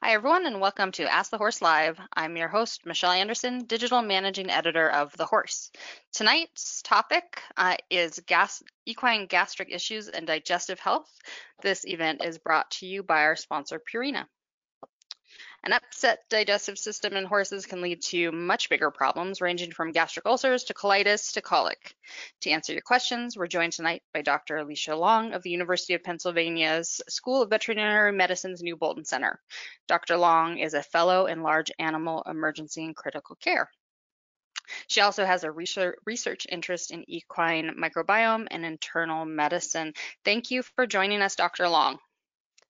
Hi, everyone, and welcome to Ask the Horse Live. I'm your host, Michelle Anderson, Digital Managing Editor of The Horse. Tonight's topic uh, is gas, equine gastric issues and digestive health. This event is brought to you by our sponsor, Purina. An upset digestive system in horses can lead to much bigger problems, ranging from gastric ulcers to colitis to colic. To answer your questions, we're joined tonight by Dr. Alicia Long of the University of Pennsylvania's School of Veterinary Medicine's New Bolton Center. Dr. Long is a fellow in large animal emergency and critical care. She also has a research, interest in equine microbiome and internal medicine. Thank you for joining us, Dr. Long.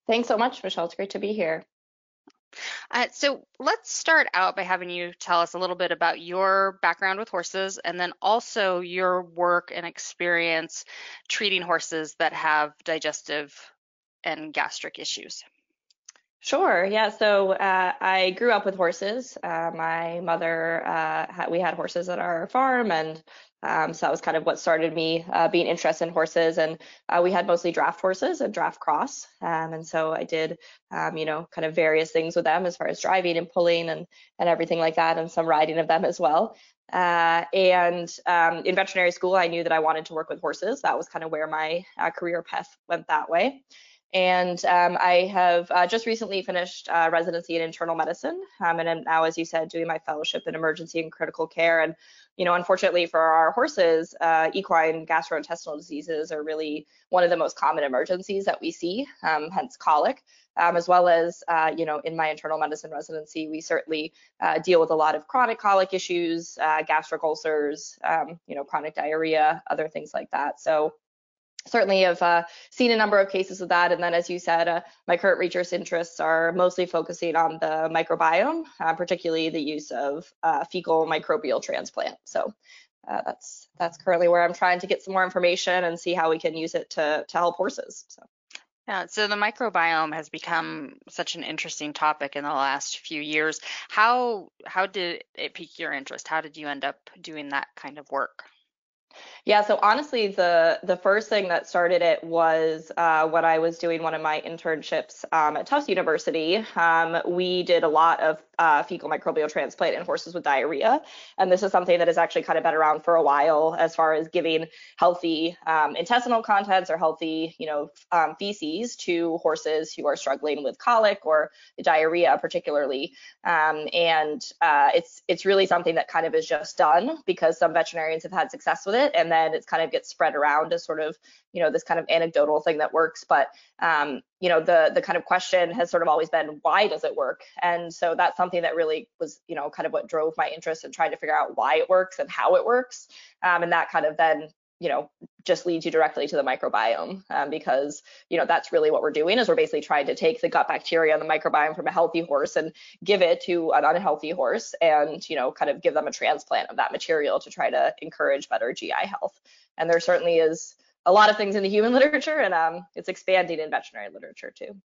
Thanks so much, Michelle. It's great to be here. Uh, so let's start out by having you tell us a little bit about your background with horses and then also your work and experience treating horses that have digestive and gastric issues. Sure. Yeah. So uh, I grew up with horses. Uh, my mother, uh, we had horses at our farm, and um, so that was kind of what started me uh, being interested in horses. And uh, we had mostly draft horses and draft cross. Um, and so I did, um, you know, kind of various things with them as far as driving and pulling and, and everything like that, and some riding of them as well. Uh, and um, in veterinary school, I knew that I wanted to work with horses. That was kind of where my uh, career path went that way. And um, I have uh, just recently finished uh, residency in internal medicine, um, and I'm now, as you said, doing my fellowship in emergency and critical care. And you know, unfortunately for our horses, uh, equine gastrointestinal diseases are really one of the most common emergencies that we see, um, hence colic. Um, as well as, uh, you know, in my internal medicine residency, we certainly uh, deal with a lot of chronic colic issues, uh, gastric ulcers, um, you know, chronic diarrhea, other things like that. So certainly have uh, seen a number of cases of that. And then, as you said, uh, my current research interests are mostly focusing on the microbiome, uh, particularly the use of uh, fecal microbial transplant. So uh, that's that's currently where I'm trying to get some more information and see how we can use it to to help horses. So. Yeah, so the microbiome has become such an interesting topic in the last few years. How how did it pique your interest? How did you end up doing that kind of work? Yeah, so honestly, the the first thing that started it was uh, when I was doing one of my internships um, at Tufts University. Um, we did a lot of uh, fecal microbial transplant in horses with diarrhea, and this is something that has actually kind of been around for a while as far as giving healthy um, intestinal contents or healthy, you know, um, feces to horses who are struggling with colic or diarrhea, particularly. Um, and uh, it's it's really something that kind of is just done because some veterinarians have had success with it it and then it kind of gets spread around as sort of you know this kind of anecdotal thing that works. But um, you know the the kind of question has sort of always been why does it work? And so that's something that really was you know kind of what drove my interest in trying to figure out why it works and how it works. Um, and that kind of then you know just leads you directly to the microbiome um, because you know that's really what we're doing is we're basically trying to take the gut bacteria and the microbiome from a healthy horse and give it to an unhealthy horse and you know kind of give them a transplant of that material to try to encourage better GI health and there certainly is a lot of things in the human literature and um, it's expanding in veterinary literature too.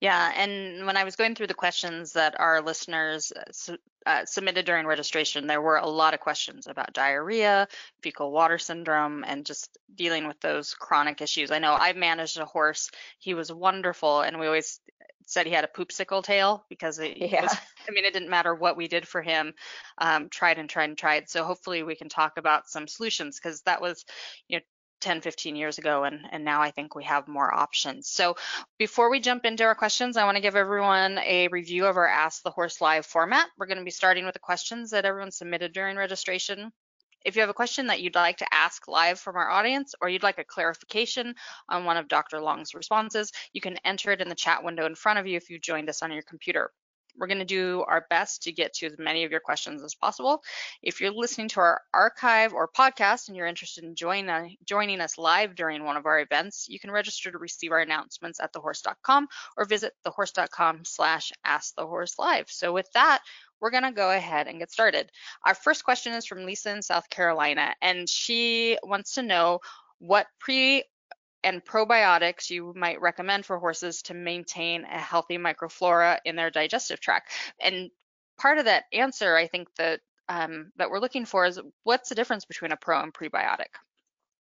Yeah, and when I was going through the questions that our listeners uh, su- uh, submitted during registration, there were a lot of questions about diarrhea, fecal water syndrome, and just dealing with those chronic issues. I know I've managed a horse; he was wonderful, and we always said he had a poopsicle tail because it yeah. was, I mean, it didn't matter what we did for him, um, tried and tried and tried. So hopefully we can talk about some solutions because that was, you know, 10, 15 years ago, and, and now I think we have more options. So before we jump into our questions, I want to give everyone a review of our Ask the Horse Live format. We're going to be starting with the questions that everyone submitted during registration. If you have a question that you'd like to ask live from our audience, or you'd like a clarification on one of Dr. Long's responses, you can enter it in the chat window in front of you if you joined us on your computer. We're going to do our best to get to as many of your questions as possible. If you're listening to our archive or podcast and you're interested in join, uh, joining us live during one of our events, you can register to receive our announcements at thehorse.com or visit thehorse.com slash ask the horse live. So with that, we're going to go ahead and get started. Our first question is from Lisa in South Carolina, and she wants to know what pre and probiotics you might recommend for horses to maintain a healthy microflora in their digestive tract. And part of that answer, I think that um, that we're looking for is what's the difference between a pro and prebiotic?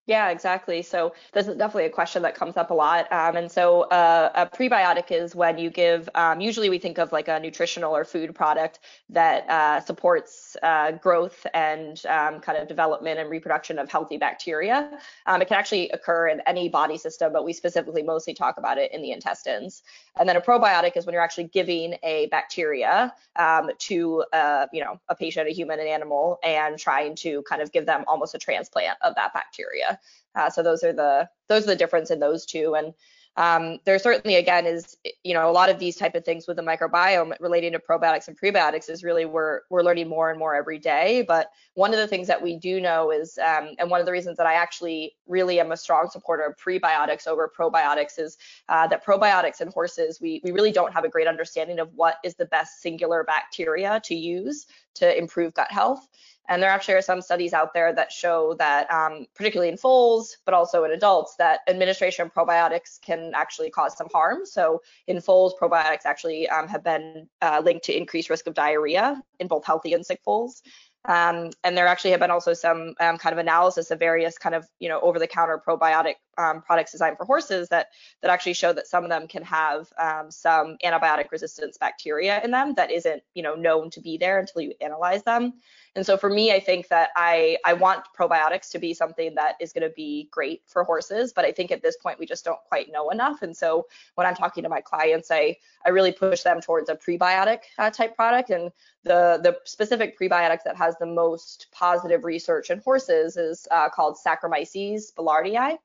Yeah, exactly. So this is definitely a question that comes up a lot. Um, and so uh, a prebiotic is when you give, um, usually we think of like a nutritional or food product that uh, supports uh, growth and um, kind of development and reproduction of healthy bacteria. Um, it can actually occur in any body system, but we specifically mostly talk about it in the intestines. And then a probiotic is when you're actually giving a bacteria um, to, uh, you know, a patient, a human, an animal, and trying to kind of give them almost a transplant of that bacteria. Uh, so those are the those are the difference in those two. And um, there certainly again is you know a lot of these type of things with the microbiome relating to probiotics and prebiotics is really we're we're learning more and more every day. But one of the things that we do know is um, and one of the reasons that I actually really am a strong supporter of prebiotics over probiotics is uh, that probiotics in horses we we really don't have a great understanding of what is the best singular bacteria to use to improve gut health. And there actually are some studies out there that show that, um, particularly in foals, but also in adults, that administration of probiotics can actually cause some harm. So in foals, probiotics actually um, have been uh, linked to increased risk of diarrhea in both healthy and sick foals. Um, and there actually have been also some um, kind of analysis of various kind of you know over-the-counter probiotic um, products designed for horses that that actually show that some of them can have um, some antibiotic resistance bacteria in them that isn't you know known to be there until you analyze them. And so for me, I think that I I want probiotics to be something that is going to be great for horses, but I think at this point we just don't quite know enough. And so when I'm talking to my clients, I I really push them towards a prebiotic uh, type product. And the the specific prebiotic that has the most positive research in horses is uh, called Saccharomyces boulardii.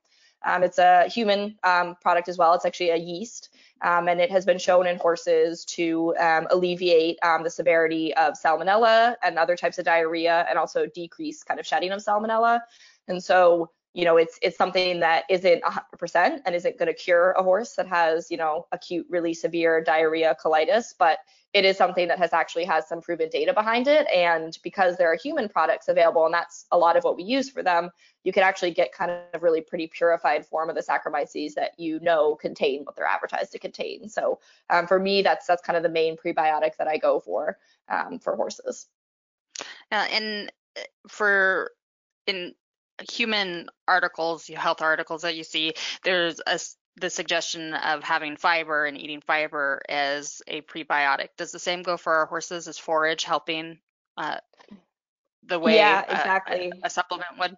Um, it's a human um, product as well. It's actually a yeast, um, and it has been shown in horses to um, alleviate um, the severity of salmonella and other types of diarrhea, and also decrease kind of shedding of salmonella. And so, you know, it's it's something that isn't 100% and isn't going to cure a horse that has, you know, acute, really severe diarrhea, colitis, but it is something that has actually has some proven data behind it. And because there are human products available, and that's a lot of what we use for them, you can actually get kind of really pretty purified form of the Saccharomyces that you know contain what they're advertised to contain. So um, for me, that's that's kind of the main prebiotic that I go for um, for horses. Uh, and for in human articles, health articles that you see, there's a the suggestion of having fiber and eating fiber as a prebiotic. Does the same go for our horses? Is forage helping uh, the way yeah, exactly. a, a, supplement would?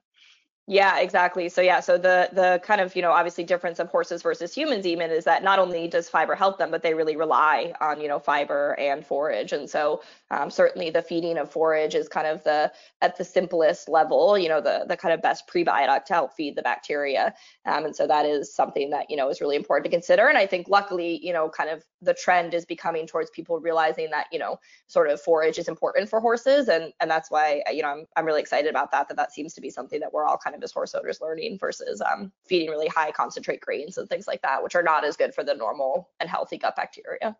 Yeah, exactly. So yeah, so the the kind of you know obviously difference of horses versus humans even is that not only does fiber help them, but they really rely on you know fiber and forage, and so um, certainly the feeding of forage is kind of the at the simplest level, you know the the kind of best prebiotic to help feed the bacteria, um, and so that is something that you know is really important to consider. And I think luckily you know kind of the trend is becoming towards people realizing that you know sort of forage is important for horses, and and that's why you know I'm I'm really excited about that that that seems to be something that we're all kind kind of horse owners learning versus um, feeding really high concentrate grains and things like that, which are not as good for the normal and healthy gut bacteria.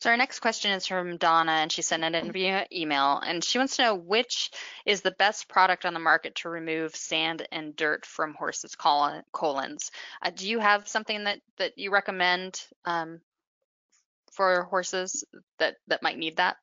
So our next question is from Donna, and she sent it in via email, and she wants to know which is the best product on the market to remove sand and dirt from horses' colons. Uh, do you have something that that you recommend um, for horses that that might need that?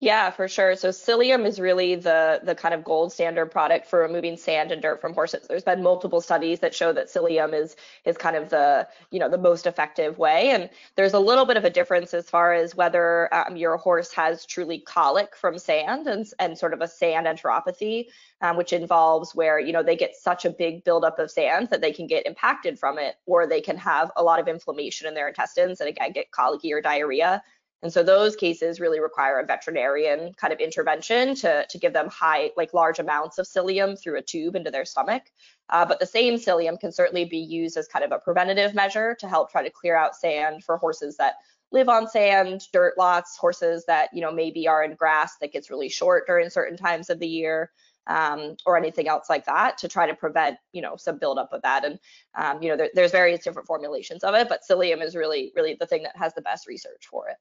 Yeah, for sure. So psyllium is really the the kind of gold standard product for removing sand and dirt from horses. There's been multiple studies that show that psyllium is is kind of the you know the most effective way. And there's a little bit of a difference as far as whether um, your horse has truly colic from sand and and sort of a sand enteropathy, um, which involves where you know they get such a big buildup of sand that they can get impacted from it, or they can have a lot of inflammation in their intestines and again get colicky or diarrhea. And so those cases really require a veterinarian kind of intervention to, to give them high, like large amounts of psyllium through a tube into their stomach. Uh, but the same psyllium can certainly be used as kind of a preventative measure to help try to clear out sand for horses that live on sand, dirt lots, horses that, you know, maybe are in grass that gets really short during certain times of the year. Um, or anything else like that to try to prevent, you know, some buildup of that. And, um, you know, there, there's various different formulations of it, but psyllium is really, really the thing that has the best research for it.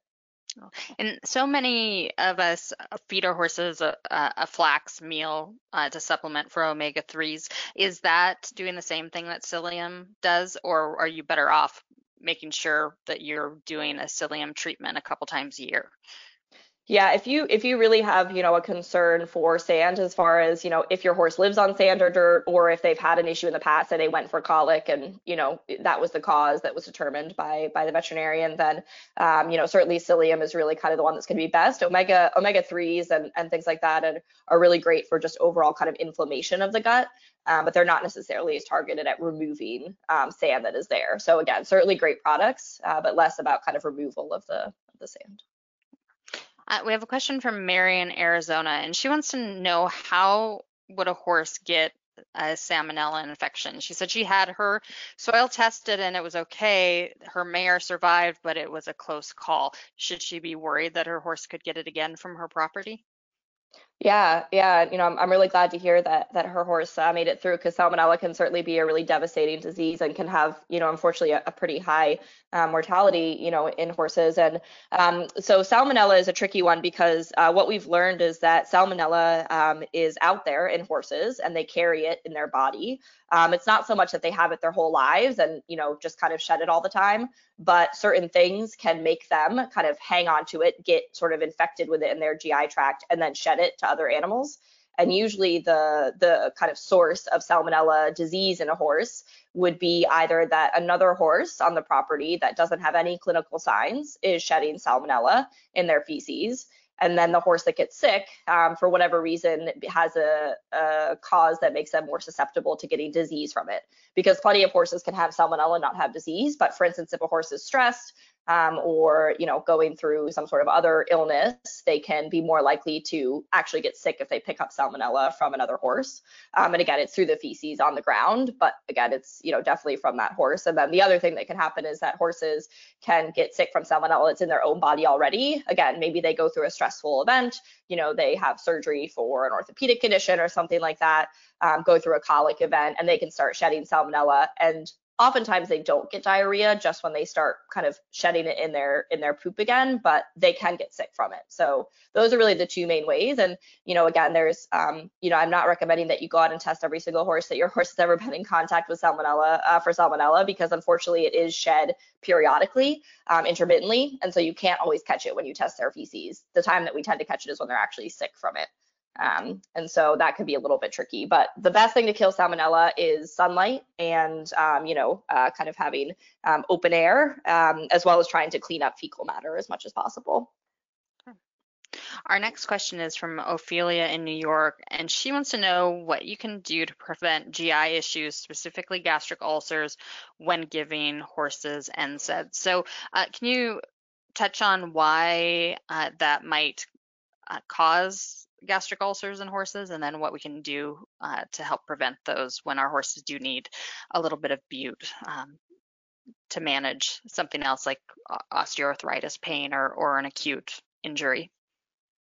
And so many of us uh, feed our horses a, a flax meal uh, to supplement for omega 3s. Is that doing the same thing that psyllium does, or are you better off making sure that you're doing a psyllium treatment a couple times a year? Yeah, if you if you really have, you know, a concern for sand as far as, you know, if your horse lives on sand or dirt or if they've had an issue in the past and they went for colic and, you know, that was the cause that was determined by by the veterinarian, then um, you know, certainly psyllium is really kind of the one that's going to be best. Omega omega 3s and and things like that and are really great for just overall kind of inflammation of the gut. Um, but they're not necessarily as targeted at removing um, sand that is there. So again, certainly great products, uh, but less about kind of removal of the of the sand. Uh, we have a question from Mary in Arizona, and she wants to know how would a horse get a salmonella infection. She said she had her soil tested and it was okay. Her mare survived, but it was a close call. Should she be worried that her horse could get it again from her property? Yeah, yeah, you know, I'm, I'm really glad to hear that that her horse uh, made it through because salmonella can certainly be a really devastating disease and can have, you know, unfortunately a, a pretty high uh, mortality, you know, in horses. And um, so salmonella is a tricky one because uh, what we've learned is that salmonella um, is out there in horses and they carry it in their body. Um, it's not so much that they have it their whole lives and, you know, just kind of shed it all the time, but certain things can make them kind of hang on to it, get sort of infected with it in their GI tract, and then shed it to other animals. And usually the the kind of source of salmonella disease in a horse would be either that another horse on the property that doesn't have any clinical signs is shedding salmonella in their feces and then the horse that gets sick um, for whatever reason has a, a, cause that makes them more susceptible to getting disease from it. Because plenty of horses can have salmonella and not have disease but for instance if a horse is stressed um, or you know going through some sort of other illness, they can be more likely to actually get sick if they pick up salmonella from another horse. Um, and again, it's through the feces on the ground, but again, it's you know definitely from that horse. And then the other thing that can happen is that horses can get sick from salmonella. It's in their own body already. Again, maybe they go through a stressful event. You know, they have surgery for an orthopedic condition or something like that. Um, go through a colic event, and they can start shedding salmonella. And oftentimes they don't get diarrhea just when they start kind of shedding it in their in their poop again but they can get sick from it. So those are really the two main ways. And you know again there's um, you know i'm not recommending that you go out and test every single horse that your horse has ever been in contact with salmonella uh, for salmonella because unfortunately it is shed periodically um, intermittently. And so you can't always catch it when you test their feces. The time that we tend to catch it is when they're actually sick from it um, and so that could be a little bit tricky. But the best thing to kill salmonella is sunlight and, um, you know, uh, kind of having um, open air, um, as well as trying to clean up fecal matter as much as possible. Our next question is from Ophelia in New York, and she wants to know what you can do to prevent GI issues, specifically gastric ulcers, when giving horses NSAIDs. So, uh, can you touch on why uh, that might uh, cause gastric ulcers in horses and then what we can do uh, to help prevent those when our horses do need a little bit of bute um, to manage something else like osteoarthritis pain or, or an acute injury.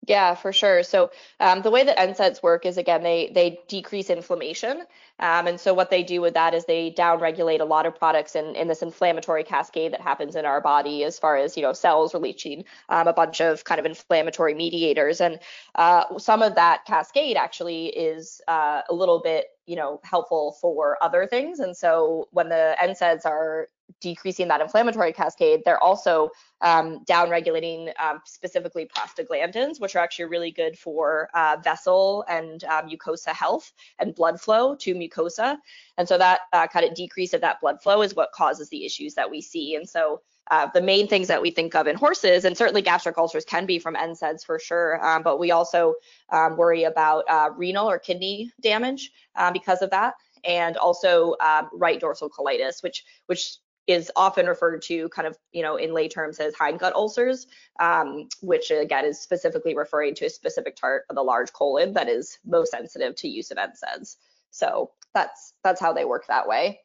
Yeah, for sure. So um, the way that NSAIDs work is again they they decrease inflammation, um, and so what they do with that is they downregulate a lot of products in in this inflammatory cascade that happens in our body as far as you know cells releasing um, a bunch of kind of inflammatory mediators, and uh, some of that cascade actually is uh, a little bit you know helpful for other things, and so when the NSAIDs are decreasing that inflammatory cascade, they're also um, downregulating um, specifically prostaglandins, which are actually really good for uh, vessel and um, mucosa health and blood flow to mucosa. And so that uh, kind of decrease of that blood flow is what causes the issues that we see. And so uh, the main things that we think of in horses, and certainly gastric ulcers can be from NSAIDs for sure, um, but we also um, worry about uh, renal or kidney damage uh, because of that and also um, right dorsal colitis, which which is often referred to kind of, you know, in lay terms as hindgut ulcers, um, which again is specifically referring to a specific part of the large colon that is most sensitive to use of NSAIDs. So that's that's how they work that way.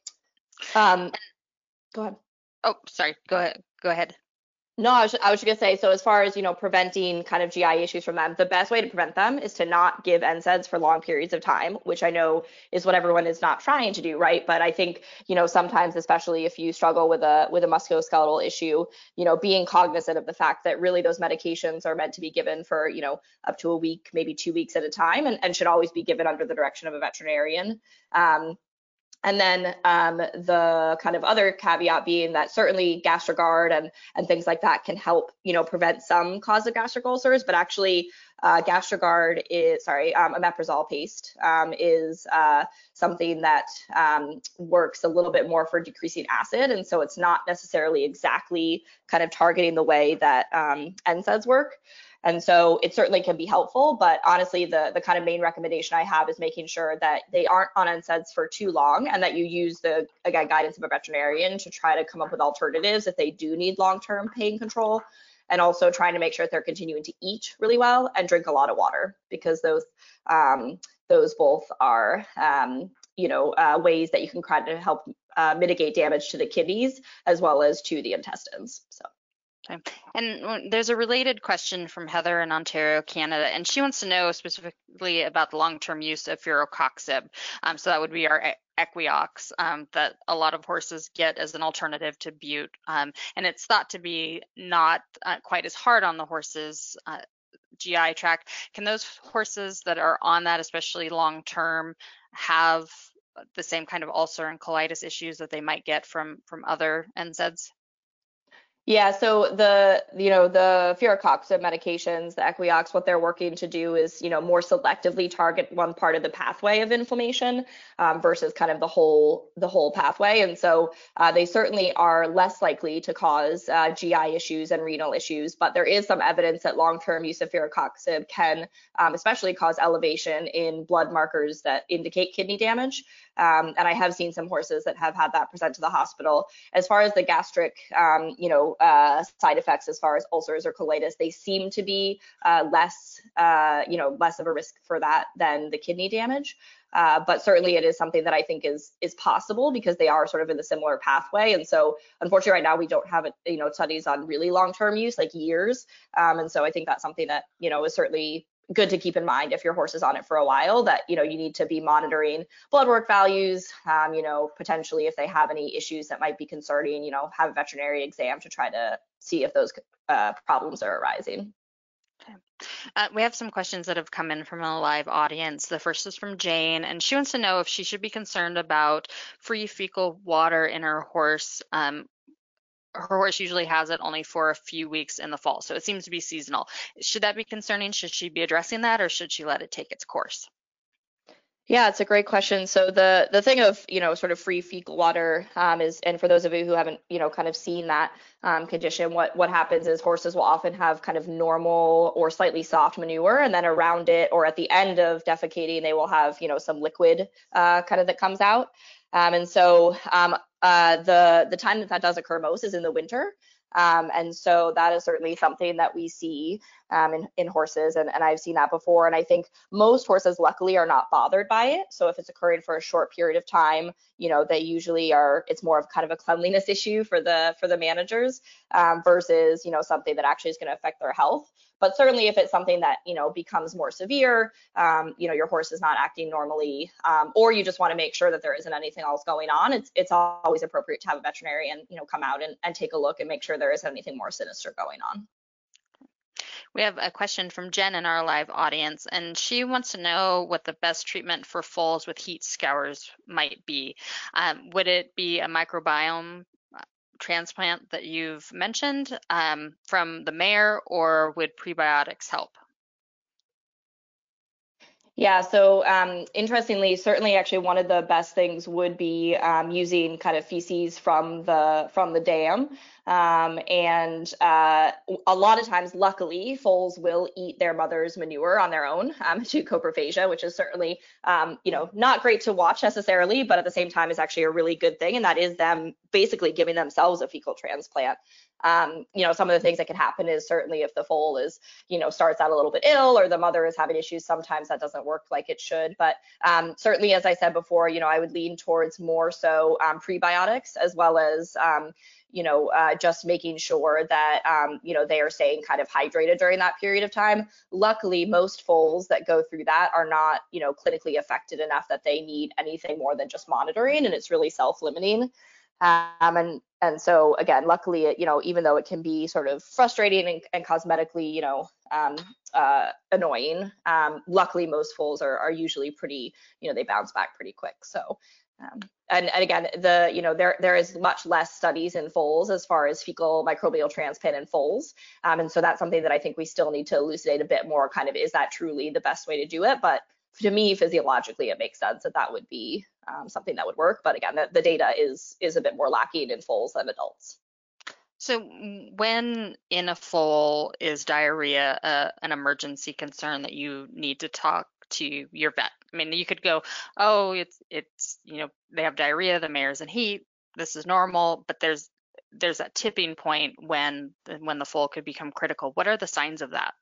Um, go ahead. Oh, sorry. Go ahead. Go ahead. No, I was, I was just gonna say, so as far as, you know, preventing kind of GI issues from them, the best way to prevent them is to not give NSAIDs for long periods of time, which I know is what everyone is not trying to do, right? But I think, you know, sometimes, especially if you struggle with a with a musculoskeletal issue, you know, being cognizant of the fact that really those medications are meant to be given for, you know, up to a week, maybe two weeks at a time, and, and should always be given under the direction of a veterinarian. Um, and then um, the kind of other caveat being that certainly GastroGard and, and things like that can help, you know, prevent some cause of gastric ulcers, but actually uh, GastroGard is, sorry, um, omeprazole paste um, is uh, something that um, works a little bit more for decreasing acid. And so it's not necessarily exactly kind of targeting the way that um, NSAIDs work. And so it certainly can be helpful, but honestly, the, the kind of main recommendation I have is making sure that they aren't on NSAIDs for too long and that you use the, again, guidance of a veterinarian to try to come up with alternatives if they do need long-term pain control. And also trying to make sure that they're continuing to eat really well and drink a lot of water because those um, those both are um, you know uh, ways that you can kind of help uh, mitigate damage to the kidneys as well as to the intestines. So. And there's a related question from Heather in Ontario, Canada, and she wants to know specifically about the long-term use of firocoxib. Um, so that would be our Equioxx um, that a lot of horses get as an alternative to bute. Um, and it's thought to be not uh, quite as hard on the horse's uh, GI tract. Can those horses that are on that, especially long-term, have the same kind of ulcer and colitis issues that they might get from from other NSAIDs? Yeah, so the you know the firocoxib medications, the Equioxx, what they're working to do is you know more selectively target one part of the pathway of inflammation um, versus kind of the whole the whole pathway, and so uh, they certainly are less likely to cause uh, GI issues and renal issues. But there is some evidence that long-term use of firocoxib can um, especially cause elevation in blood markers that indicate kidney damage. Um, and I have seen some horses that have had that present to the hospital. As far as the gastric, um, you know, uh, side effects as far as ulcers or colitis, they seem to be uh, less, uh, you know, less of a risk for that than the kidney damage. Uh, but certainly it is something that I think is is possible because they are sort of in the similar pathway. And so unfortunately right now we don't have you know studies on really long-term use like years. Um, and so I think that's something that you know is certainly good to keep in mind if your horse is on it for a while that you know you need to be monitoring blood work values um, you know potentially if they have any issues that might be concerning you know have a veterinary exam to try to see if those uh, problems are arising okay. Uh, we have some questions that have come in from a live audience. The first is from Jane, and she wants to know if she should be concerned about free fecal water in her horse um, her horse usually has it only for a few weeks in the fall, so it seems to be seasonal. Should that be concerning? Should she be addressing that, or should she let it take its course? Yeah, it's a great question. So the the thing of you know sort of free fecal water um, is, and for those of you who haven't you know kind of seen that um, condition, what what happens is horses will often have kind of normal or slightly soft manure, and then around it or at the end of defecating, they will have you know some liquid uh, kind of that comes out. Um, and so um, uh, the the time that that does occur most is in the winter. Um, and so that is certainly something that we see um, in, in horses, and, and I've seen that before. And I think most horses, luckily, are not bothered by it. So if it's occurring for a short period of time, you know, they usually are. It's more of kind of a cleanliness issue for the for the managers um, versus you know something that actually is going to affect their health. But certainly, if it's something that you know becomes more severe, um, you know, your horse is not acting normally, um, or you just want to make sure that there isn't anything else going on, it's it's always appropriate to have a veterinarian, you know, come out and, and take a look and make sure there isn't anything more sinister going on. We have a question from Jen in our live audience, and she wants to know what the best treatment for foals with heat scours might be. Um, would it be a microbiome transplant that you've mentioned um, from the mare, or would prebiotics help? Yeah, so um, interestingly, certainly actually one of the best things would be um, using kind of feces from the from the dam. Um, and uh, a lot of times, luckily, foals will eat their mother's manure on their own um, to coprophagia, which is certainly, um, you know, not great to watch necessarily, but at the same time is actually a really good thing. And that is them basically giving themselves a fecal transplant. Um, you know, some of the things that can happen is certainly if the foal is, you know, starts out a little bit ill or the mother is having issues, sometimes that doesn't work like it should. But um, certainly, as I said before, you know, I would lean towards more so um, prebiotics as well as, um, you know, uh, just making sure that, um, you know, they are staying kind of hydrated during that period of time. Luckily, most foals that go through that are not, you know, clinically affected enough that they need anything more than just monitoring, and it's really self-limiting. Um, and and so again, luckily, it, you know, even though it can be sort of frustrating and, and cosmetically, you know, um, uh, annoying, um, luckily most foals are, are usually pretty, you know, they bounce back pretty quick. So um, and, and again, the you know there there is much less studies in foals as far as fecal microbial transplant in foals, um, and so that's something that I think we still need to elucidate a bit more. Kind of is that truly the best way to do it? But to me, physiologically, it makes sense that that would be um, something that would work. But again, the, the data is is a bit more lacking in foals than adults. So when in a foal is diarrhea an emergency concern that you need to talk to your vet? I mean, you could go, oh, it's it's you know they have diarrhea, the mare's in heat, this is normal, but there's there's that tipping point when when the foal could become critical. What are the signs of that?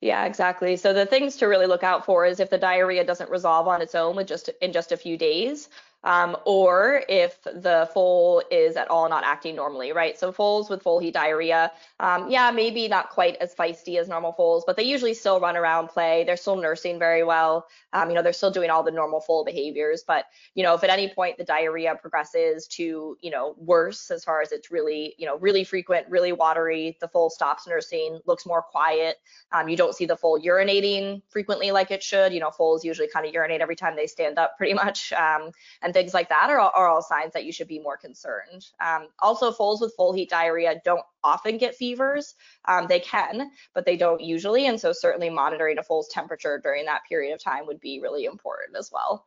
Yeah, exactly. So the things to really look out for is if the diarrhea doesn't resolve on its own with just in just a few days, um, or if the foal is at all not acting normally, right? So foals with foal heat diarrhea, um, yeah, maybe not quite as feisty as normal foals, but they usually still run around, play. They're still nursing very well. Um, you know, they're still doing all the normal foal behaviors. But you know, if at any point the diarrhea progresses to you know worse, as far as it's really you know really frequent, really watery, the foal stops nursing, looks more quiet. Um, you don't see the foal urinating frequently like it should. You know, foals usually kind of urinate every time they stand up, pretty much. Um, and and things like that are, are all signs that you should be more concerned. Um, also, foals with full heat diarrhea don't often get fevers. Um, they can, but they don't usually. And so certainly monitoring a foal's temperature during that period of time would be really important as well.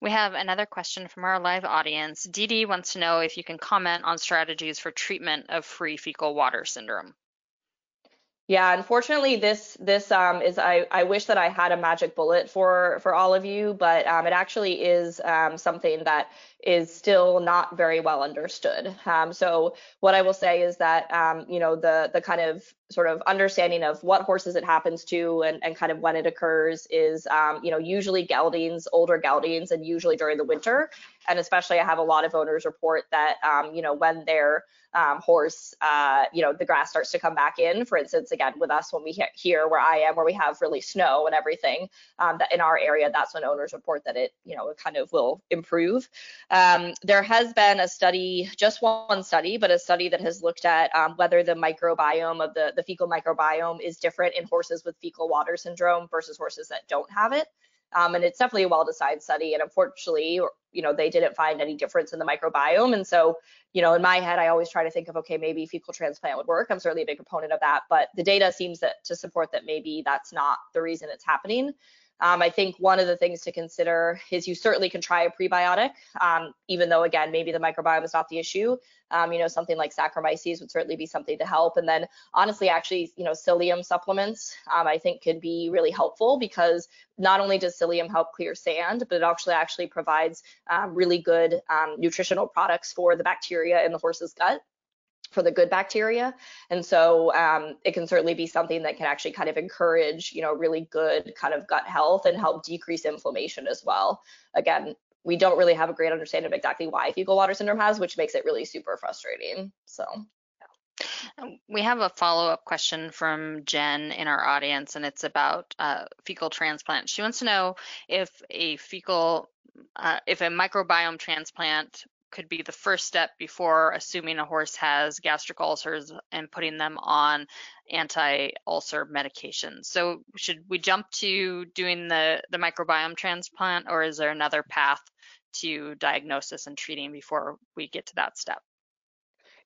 We have another question from our live audience. Dee Dee wants to know if you can comment on strategies for treatment of free fecal water syndrome. Yeah, unfortunately, this this um, is I, I wish that I had a magic bullet for for all of you, but um, it actually is um, something that is still not very well understood. Um, so what I will say is that um, you know the the kind of sort of understanding of what horses it happens to and, and kind of when it occurs is um, you know usually geldings, older geldings, and usually during the winter. And especially I have a lot of owners report that um, you know when their um, horse uh, you know the grass starts to come back in. For instance, again with us when we here where I am where we have really snow and everything um, that in our area that's when owners report that it you know it kind of will improve. Um, there has been a study, just one study, but a study that has looked at um, whether the microbiome of the, the fecal microbiome is different in horses with fecal water syndrome versus horses that don't have it. Um, and it's definitely a well-designed study. And unfortunately, you know, they didn't find any difference in the microbiome. And so, you know, in my head, I always try to think of, okay, maybe fecal transplant would work. I'm certainly a big proponent of that, but the data seems that, to support that maybe that's not the reason it's happening. Um, I think one of the things to consider is you certainly can try a prebiotic, um, even though again maybe the microbiome is not the issue. Um, you know something like Saccharomyces would certainly be something to help. And then honestly, actually, you know psyllium supplements um, I think could be really helpful because not only does psyllium help clear sand, but it actually actually provides um, really good um, nutritional products for the bacteria in the horse's gut for the good bacteria. And so um, it can certainly be something that can actually kind of encourage, you know, really good kind of gut health and help decrease inflammation as well. Again, we don't really have a great understanding of exactly why fecal water syndrome has, which makes it really super frustrating. So. Um, we have a follow-up question from Jen in our audience, and it's about uh, fecal transplant. She wants to know if a fecal, uh, if a microbiome transplant could be the first step before assuming a horse has gastric ulcers and putting them on anti-ulcer medications. So should we jump to doing the, the microbiome transplant or is there another path to diagnosis and treating before we get to that step?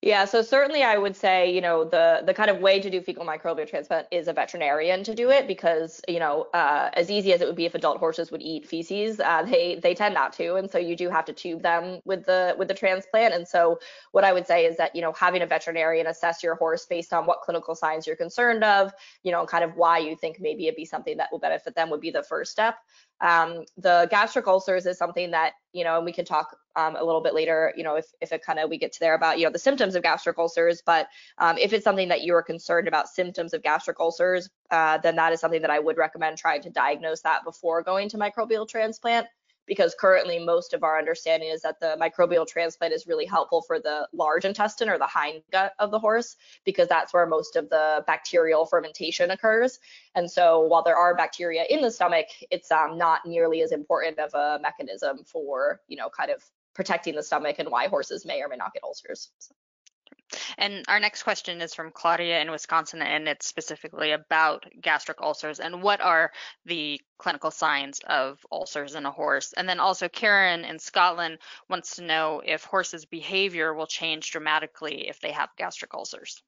Yeah, so certainly I would say, you know, the the kind of way to do fecal microbial transplant is a veterinarian to do it because, you know, uh, as easy as it would be if adult horses would eat feces, uh, they they tend not to, and so you do have to tube them with the with the transplant. And so what I would say is that, you know, having a veterinarian assess your horse based on what clinical signs you're concerned of, you know, kind of why you think maybe it'd be something that will benefit them would be the first step. Um, the gastric ulcers is something that, you know, and we can talk um, a little bit later, you know, if, if it kind of we get to there about, you know, the symptoms of gastric ulcers. But um, if it's something that you are concerned about symptoms of gastric ulcers, uh, then that is something that I would recommend trying to diagnose that before going to microbial transplant because currently most of our understanding is that the microbial transplant is really helpful for the large intestine or the hind gut of the horse because that's where most of the bacterial fermentation occurs. And so while there are bacteria in the stomach, it's um, not nearly as important of a mechanism for, you know, kind of protecting the stomach and why horses may or may not get ulcers. So. And our next question is from Claudia in Wisconsin, and it's specifically about gastric ulcers and what are the clinical signs of ulcers in a horse. And then also Karen in Scotland wants to know if horses' behavior will change dramatically if they have gastric ulcers.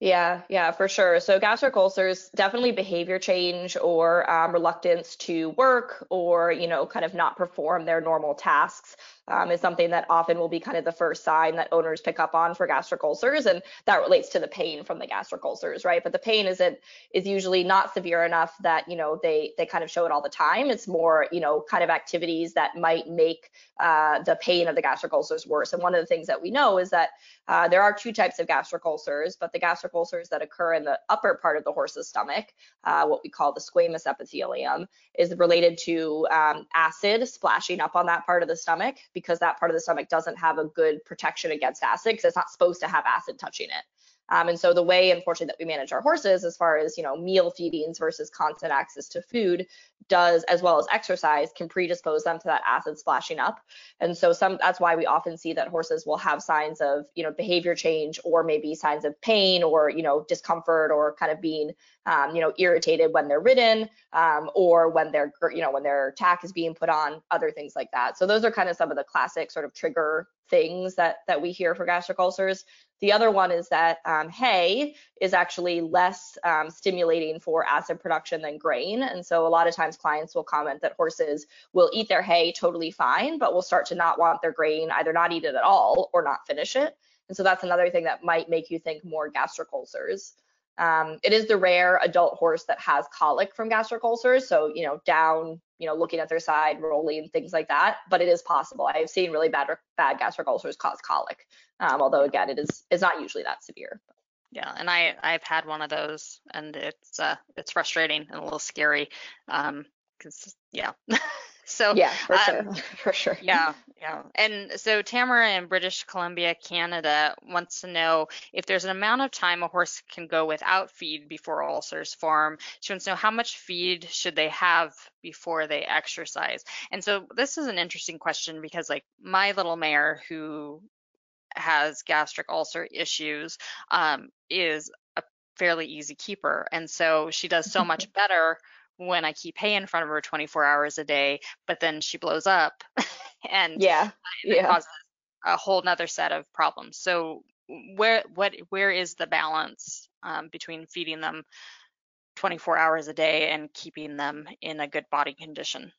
Yeah, yeah, for sure. So gastric ulcers, definitely behavior change or um, reluctance to work or, you know, kind of not perform their normal tasks um, is something that often will be kind of the first sign that owners pick up on for gastric ulcers, and that relates to the pain from the gastric ulcers, right? But the pain isn't is usually not severe enough that you know they they kind of show it all the time. It's more you know kind of activities that might make uh, the pain of the gastric ulcers worse. And one of the things that we know is that uh, there are two types of gastric ulcers, but the gastric ulcers that occur in the upper part of the horse's stomach, uh, what we call the squamous epithelium, is related to um, acid splashing up on that part of the stomach because that part of the stomach doesn't have a good protection against acid because it's not supposed to have acid touching it. Um, and so the way, unfortunately, that we manage our horses, as far as you know, meal feedings versus constant access to food, does as well as exercise can predispose them to that acid splashing up. And so some that's why we often see that horses will have signs of you know behavior change or maybe signs of pain or you know discomfort or kind of being um, you know irritated when they're ridden um, or when they're you know when their tack is being put on, other things like that. So those are kind of some of the classic sort of trigger things that that we hear for gastric ulcers. The other one is that um, hay is actually less um, stimulating for acid production than grain. And so a lot of times clients will comment that horses will eat their hay totally fine, but will start to not want their grain, either not eat it at all or not finish it. And so that's another thing that might make you think more gastric ulcers. Um, it is the rare adult horse that has colic from gastric ulcers. So, you know, down, you know, looking at their side, rolling, things like that. But it is possible. I have seen really bad, bad gastric ulcers cause colic. Um, although again, it is is not usually that severe. Yeah, and I I've had one of those, and it's uh it's frustrating and a little scary. Um, because yeah. So yeah, for um, sure, for sure. Yeah, yeah. And so Tamara in British Columbia, Canada, wants to know if there's an amount of time a horse can go without feed before ulcers form. She wants to know how much feed should they have before they exercise. And so this is an interesting question because like my little mare who has gastric ulcer issues um, is a fairly easy keeper, and so she does so much better when I keep hay in front of her 24 hours a day, but then she blows up and yeah, it yeah. causes a whole nother set of problems. So where what where is the balance um, between feeding them 24 hours a day and keeping them in a good body condition?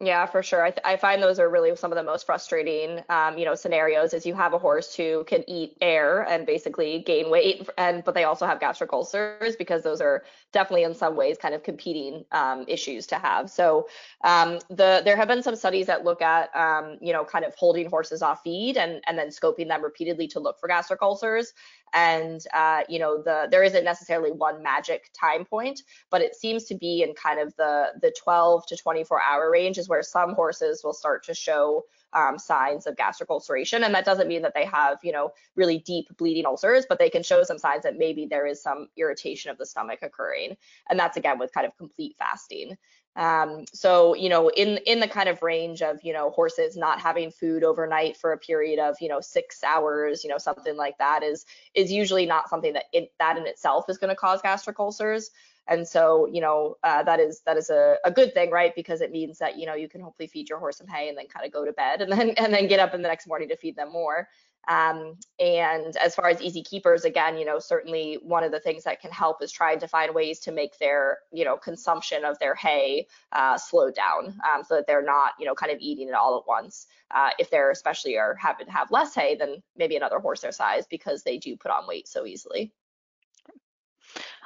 Yeah, for sure. I, th- I find those are really some of the most frustrating, um, you know, scenarios. Is you have a horse who can eat air and basically gain weight, and but they also have gastric ulcers because those are definitely in some ways kind of competing um, issues to have. So um, the there have been some studies that look at, um, you know, kind of holding horses off feed and and then scoping them repeatedly to look for gastric ulcers and uh, you know the there isn't necessarily one magic time point but it seems to be in kind of the the 12 to 24 hour range is where some horses will start to show um, signs of gastric ulceration. And that doesn't mean that they have you know really deep bleeding ulcers but they can show some signs that maybe there is some irritation of the stomach occurring. And that's again with kind of complete fasting. Um, so, you know, in in the kind of range of, you know, horses not having food overnight for a period of, you know, six hours, you know, something like that is is usually not something that that in itself is going to cause gastric ulcers. And so, you know, uh, that is that is a, a good thing, right? Because it means that you know you can hopefully feed your horse some hay and then kind of go to bed and then and then get up in the next morning to feed them more. Um, and as far as easy keepers, again, you know, certainly one of the things that can help is trying to find ways to make their, you know, consumption of their hay uh, slow down um, so that they're not, you know, kind of eating it all at once. Uh, if they're especially are having to have less hay than maybe another horse their size because they do put on weight so easily.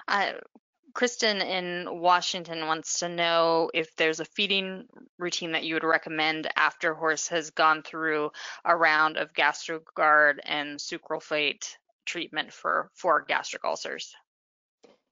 Uh, Kristen in Washington wants to know if there's a feeding routine that you would recommend after horse has gone through a round of GastroGard and sucralfate treatment for, for gastric ulcers.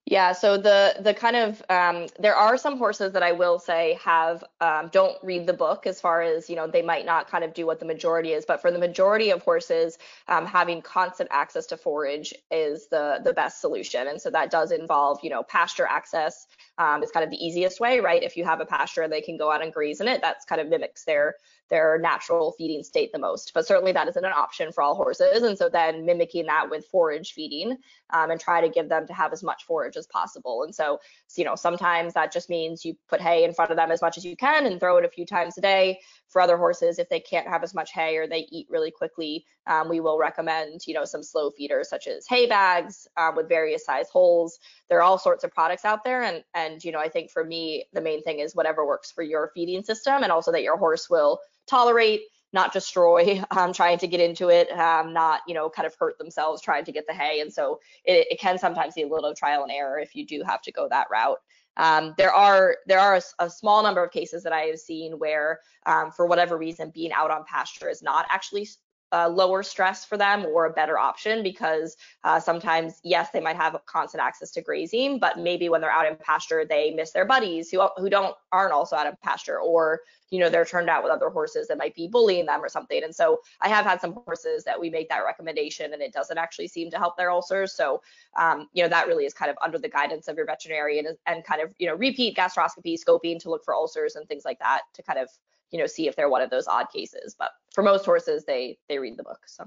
Yeah, so the the kind of um, there are some horses that I will say have um, don't read the book as far as you know they might not kind of do what the majority is, but for the majority of horses, um, having constant access to forage is the the best solution, and so that does involve you know pasture access um, is kind of the easiest way, right? If you have a pasture they can go out and graze in it, that's kind of mimics their their natural feeding state the most. But certainly that isn't an option for all horses. And so then mimicking that with forage feeding um, and try to give them to have as much forage as possible. And so, you know, sometimes that just means you put hay in front of them as much as you can and throw it a few times a day. For other horses, if they can't have as much hay or they eat really quickly, um, we will recommend, you know, some slow feeders such as hay bags um, with various size holes. There are all sorts of products out there. And, and, you know, I think for me, the main thing is whatever works for your feeding system and also that your horse will tolerate not destroy um, trying to get into it, um, not you know kind of hurt themselves trying to get the hay. And so it, it, can sometimes be a little trial and error if you do have to go that route. Um, there are there are a, a, small number of cases that I have seen where, um, for whatever reason, being out on pasture is not actually uh, lower stress for them or a better option because uh, sometimes, yes, they might have constant access to grazing, but maybe when they're out in pasture, they miss their buddies who who don't aren't also out in pasture, or you know they're turned out with other horses that might be bullying them or something. And so I have had some horses that we make that recommendation, and it doesn't actually seem to help their ulcers. So um, you know that really is kind of under the guidance of your veterinarian and, and kind of you know repeat gastroscopy, scoping to look for ulcers and things like that to kind of you know see if they're one of those odd cases but for most horses they they read the book so.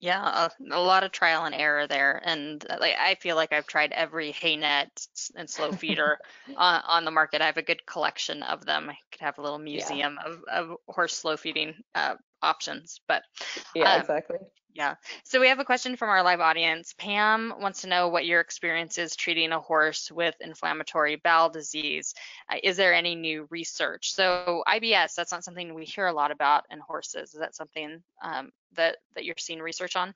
Yeah a, a lot of trial and error there and uh, like i feel like i've tried every hay net and slow feeder on, on, the market. I have a good collection of them. I could have a little museum yeah. of, of horse slow feeding uh, options but yeah um, exactly yeah. So we have a question from our live audience. Pam wants to know what your experience is treating a horse with inflammatory bowel disease. Uh, is there any new research? So IBS, that's not something we hear a lot about in horses. Is that something um, that that you're seeing research on?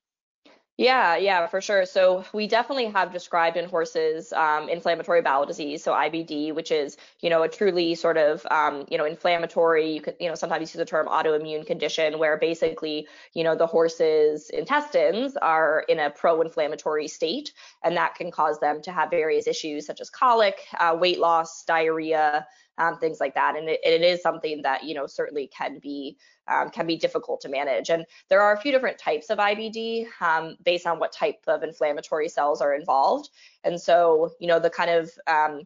Yeah, yeah, for sure. So we definitely have described in horses um, inflammatory bowel disease, so IBD, which is you know a truly sort of um, you know inflammatory. You could you know sometimes you use the term autoimmune condition where basically you know the horse's intestines are in a pro-inflammatory state, and that can cause them to have various issues such as colic, uh, weight loss, diarrhea, um, things like that. And it, it is something that you know certainly can be um, can be difficult to manage. And there are a few different types of IBD um, based on what type of inflammatory cells are involved. And so, you know, the kind of um,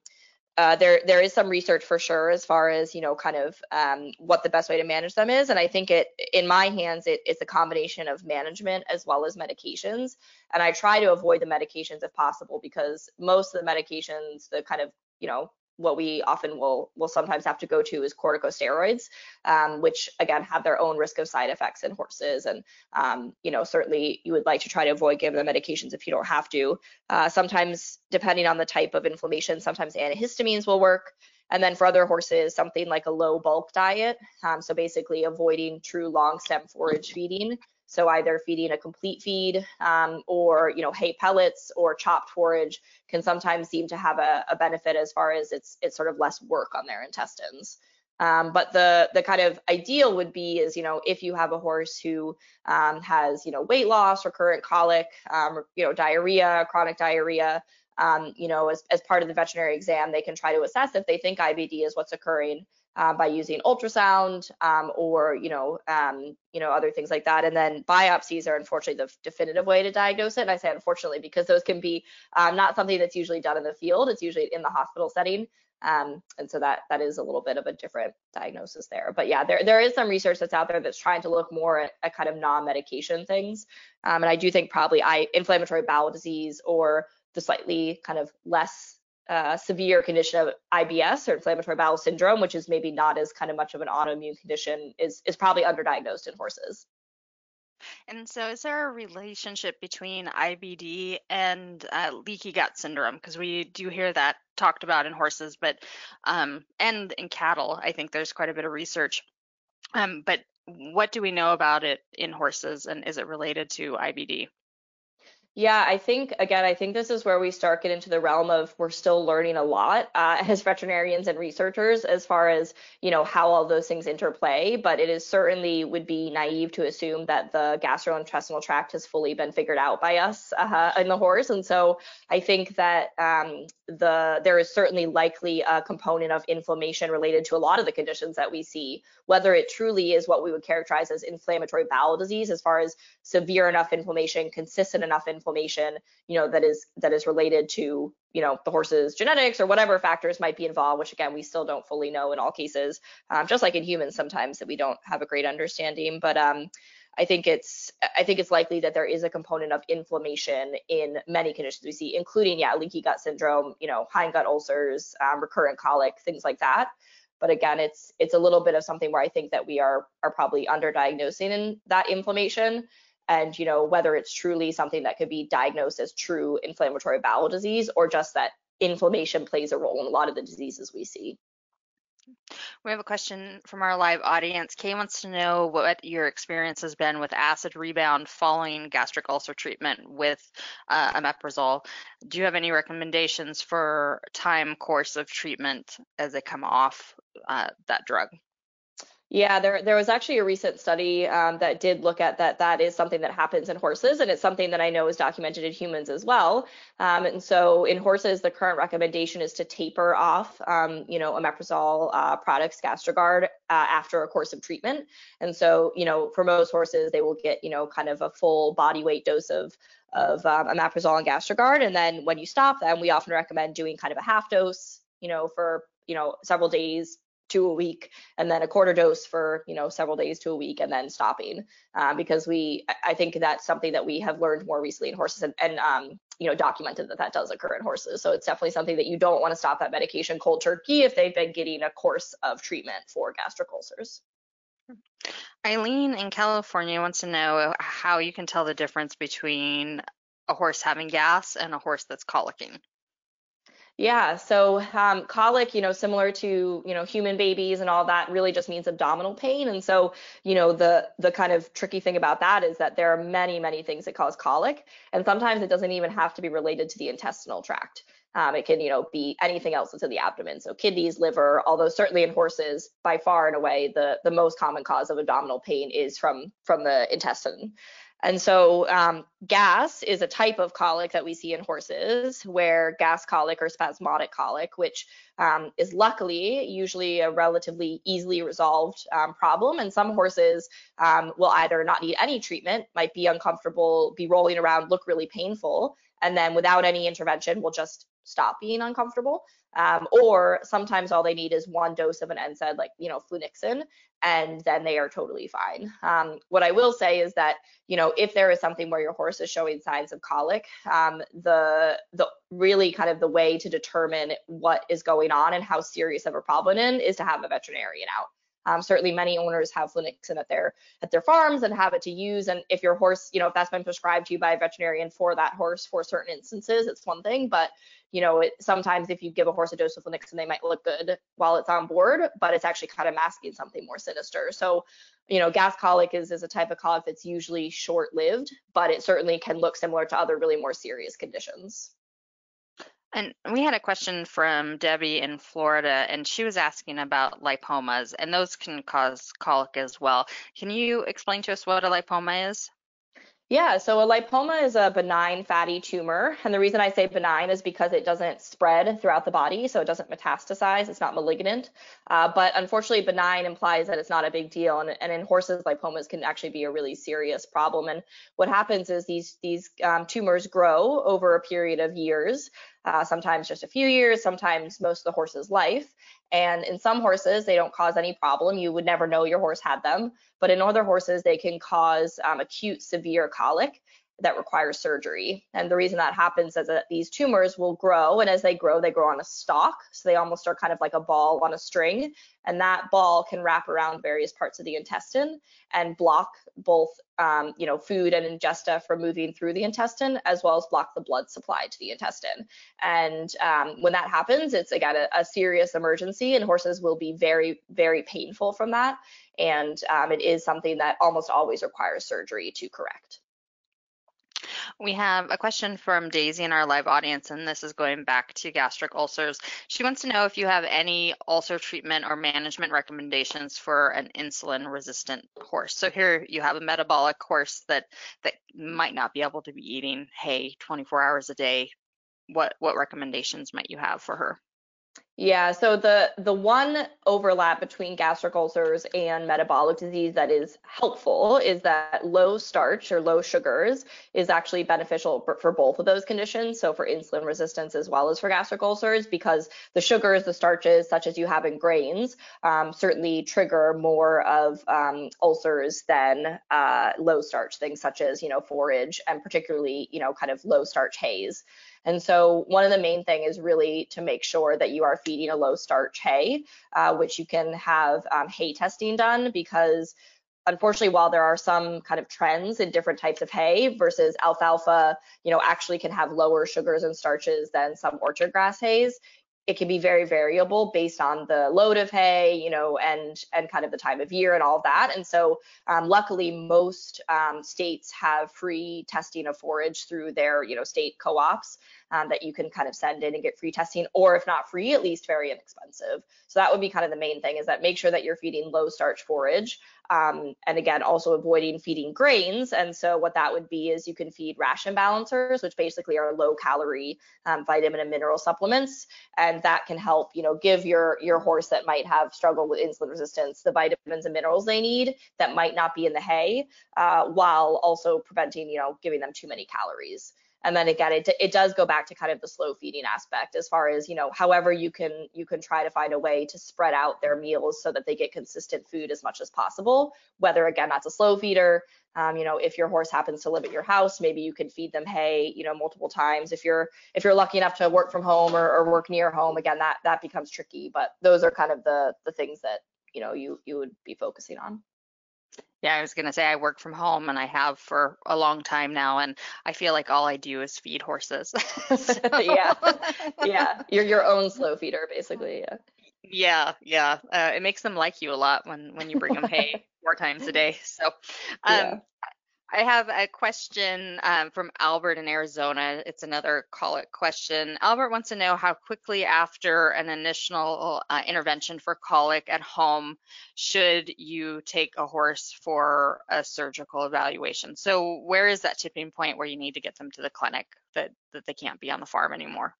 uh, there there is some research for sure as far as you know kind of um, what the best way to manage them is and i think it in my hands it, it's a combination of management as well as medications and i try to avoid the medications if possible because most of the medications the kind of you know what we often will will sometimes have to go to is corticosteroids, um, which again have their own risk of side effects in horses. And um, you know certainly you would like to try to avoid giving them medications if you don't have to. Uh, sometimes depending on the type of inflammation, sometimes antihistamines will work. And then for other horses, something like a low bulk diet. Um, so basically avoiding true long stem forage feeding so either feeding a complete feed um, or you know hay pellets or chopped forage can sometimes seem to have a, a benefit as far as it's it's sort of less work on their intestines. Um, but the the kind of ideal would be is you know if you have a horse who um, has you know weight loss, recurrent colic, um, you know diarrhea, chronic diarrhea, um, you know as, as part of the veterinary exam they can try to assess if they think IBD is what's occurring uh, by using ultrasound um, or you know um, you know other things like that. And then biopsies are unfortunately the definitive way to diagnose it. And i say unfortunately because those can be um, not something that's usually done in the field. It's usually in the hospital setting. Um, and so that that is a little bit of a different diagnosis there. But yeah there there is some research that's out there that's trying to look more at, at kind of non-medication things. Um, and i do think probably i inflammatory bowel disease or the slightly kind of less severe condition of IBS or inflammatory bowel syndrome, which is maybe not as kind of much of an autoimmune condition, is is probably underdiagnosed in horses. And so, is there a relationship between IBD and uh, leaky gut syndrome? Because we do hear that talked about in horses, but um, and in cattle, I think there's quite a bit of research. Um, but what do we know about it in horses, and is it related to IBD? Yeah, I think again, I think this is where we start get into the realm of we're still learning a lot uh, as veterinarians and researchers as far as you know how all those things interplay. But it is certainly would be naive to assume that the gastrointestinal tract has fully been figured out by us uh, in the horse. And so I think that um, the there is certainly likely a component of inflammation related to a lot of the conditions that we see. Whether it truly is what we would characterize as inflammatory bowel disease, as far as severe enough inflammation, consistent enough inflammation inflammation, you know, that is that is related to, you know, the horse's genetics or whatever factors might be involved, which again we still don't fully know in all cases. Um, just like in humans, sometimes that we don't have a great understanding. But um, I think it's I think it's likely that there is a component of inflammation in many conditions we see, including yeah, leaky gut syndrome, you know, hindgut ulcers, um, recurrent colic, things like that. But again, it's it's a little bit of something where I think that we are are probably underdiagnosing in that inflammation, and you know whether it's truly something that could be diagnosed as true inflammatory bowel disease or just that inflammation plays a role in a lot of the diseases we see. We have a question from our live audience. Kay wants to know what your experience has been with acid rebound following gastric ulcer treatment with uh, omeprazole. Do you have any recommendations for time course of treatment as they come off uh, that drug? Yeah, there there was actually a recent study um, that did look at that. That is something that happens in horses, and it's something that I know is documented in humans as well. Um, and so in horses, the current recommendation is to taper off, um, you know, omeprazole uh, products, GastroGard, uh, after a course of treatment. And so, you know, for most horses, they will get, you know, kind of a full body weight dose of of um, omeprazole and GastroGard. And then when you stop them, we often recommend doing kind of a half dose, you know, for you know several days to a week and then a quarter dose for you know several days to a week and then stopping. Uh, because we i think that's something that we have learned more recently in horses and, and um, you know documented that that does occur in horses. So it's definitely something that you don't want to stop that medication cold turkey if they've been getting a course of treatment for gastric ulcers eileen in california wants to know how you can tell the difference between a horse having gas and a horse that's colicking yeah, so um, colic, you know, similar to you know human babies and all that, really just means abdominal pain. And so, you know, the the kind of tricky thing about that is that there are many many things that cause colic, and sometimes it doesn't even have to be related to the intestinal tract. Um, it can, you know, be anything else that's in the abdomen. So kidneys, liver, although certainly in horses, by far and away, the the most common cause of abdominal pain is from from the intestine. And so um, gas is a type of colic that we see in horses, where gas colic or spasmodic colic, which um, is luckily usually a relatively easily resolved um, problem. And some horses um, will either not need any treatment, might be uncomfortable, be rolling around, look really painful, and then without any intervention will just stop being uncomfortable. Um, or sometimes all they need is one dose of an NSAID, like you know flunixin, and then they are totally fine. Um, what I will say is that you know if there is something where your horse is showing signs of colic, um, the the really kind of the way to determine what is going on and how serious of a problem in is to have a veterinarian out. Um, certainly, many owners have flunixin at their at their farms and have it to use. And if your horse, you know, if that's been prescribed to you by a veterinarian for that horse for certain instances, it's one thing. But you know, it, sometimes if you give a horse a dose of flunixin, they might look good while it's on board, but it's actually kind of masking something more sinister. So, you know, gas colic is is a type of colic that's usually short-lived, but it certainly can look similar to other really more serious conditions. And we had a question from Debbie in Florida, and she was asking about lipomas, and those can cause colic as well. Can you explain to us what a lipoma is? Yeah, so a lipoma is a benign fatty tumor. And the reason I say benign is because it doesn't spread throughout the body, so it doesn't metastasize, it's not malignant. Uh, but unfortunately, benign implies that it's not a big deal. And, and, in horses, lipomas can actually be a really serious problem. And what happens is these, these um, tumors grow over a period of years uh, sometimes just a few years, sometimes most of the horse's life. And in some horses, they don't cause any problem. You would never know your horse had them. But in other horses, they can cause um, acute severe colic that requires surgery. And the reason that happens is that these tumors will grow, and as they grow, they grow on a stalk. So they almost are kind of like a ball on a string, and that ball can wrap around various parts of the intestine and block both, um, you know, food and ingesta from moving through the intestine, as well as block the blood supply to the intestine. And um, when that happens, it's again a, a, serious emergency, and horses will be very, very painful from that. And um, it is something that almost always requires surgery to correct. We have a question from Daisy in our live audience, and this is going back to gastric ulcers. She wants to know if you have any ulcer treatment or management recommendations for an insulin resistant horse. So here you have a metabolic horse that that might not be able to be eating hay 24 hours a day. What what recommendations might you have for her? Yeah, so the the one overlap between gastric ulcers and metabolic disease that is helpful is that low starch or low sugars is actually beneficial for, both of those conditions. So for insulin resistance as well as for gastric ulcers, because the sugars, the starches, such as you have in grains, um, certainly trigger more of um, ulcers than uh, low starch things such as you know forage and particularly you know kind of low starch hays. And so one of the main thing is really to make sure that you are feeding a low starch hay, uh, which you can have um, hay testing done because unfortunately, while there are some kind of trends in different types of hay versus alfalfa, you know, actually can have lower sugars and starches than some orchard grass hays, it can be very variable based on the load of hay, you know, and and kind of the time of year and all that. And so, um, luckily, most um, states have free testing of forage through their, you know, state co-ops um, that you can kind of send in and get free testing, or if not free, at least very inexpensive. So that would be kind of the main thing is that make sure that you're feeding low starch forage. Um, and again, also avoiding feeding grains. And so what that would be is you can feed ration balancers, which basically are low calorie um, vitamin and mineral supplements. And that can help, you know, give your, your horse that might have struggled with insulin resistance the vitamins and minerals they need that might not be in the hay, uh, while also preventing, you know, giving them too many calories and then again it, it does go back to kind of the slow feeding aspect as far as you know however you can you can try to find a way to spread out their meals so that they get consistent food as much as possible. Whether again that's a slow feeder um, you know if your horse happens to live at your house maybe you can feed them hay you know multiple times. If you're if you're lucky enough to work from home or, or work near home again that that becomes tricky. But those are kind of the the things that you know you you would be focusing on yeah, I was going to say I work from home and I have for a long time now, and I feel like all I do is feed horses. yeah, yeah, you're your own slow feeder, basically. Yeah. Yeah, yeah. Uh, it makes them like you a lot when when you bring them hay four times a day. So, um, yeah. I have a question um, from Albert in Arizona. It's another colic question. Albert wants to know how quickly after an initial uh, intervention for colic at home should you take a horse for a surgical evaluation. So where is that tipping point where you need to get them to the clinic that, that they can't be on the farm anymore?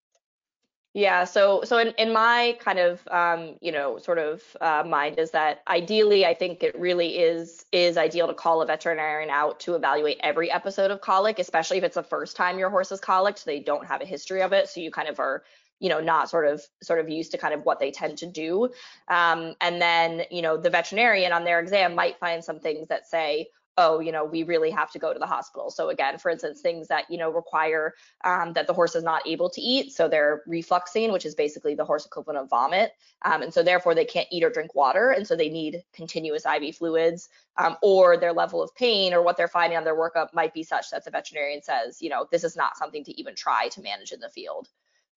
Yeah, so so in, in my kind of um, you know sort of uh, mind is that ideally I think it really is is ideal to call a veterinarian out to evaluate every episode of colic, especially if it's the first time your horse is colic, so they don't have a history of it, so you kind of are you know not sort of sort of used to kind of what they tend to do, um, and then you know the veterinarian on their exam might find some things that say oh, you know, we really have to go to the hospital. So again, for instance, things that, you know, require um, that the horse is not able to eat. So they're refluxing, which is basically the horse equivalent of vomit. Um, and so therefore they can't eat or drink water. And so they need continuous IV fluids um, or their level of pain or what they're finding on their workup might be such that the veterinarian says, you know, this is not something to even try to manage in the field.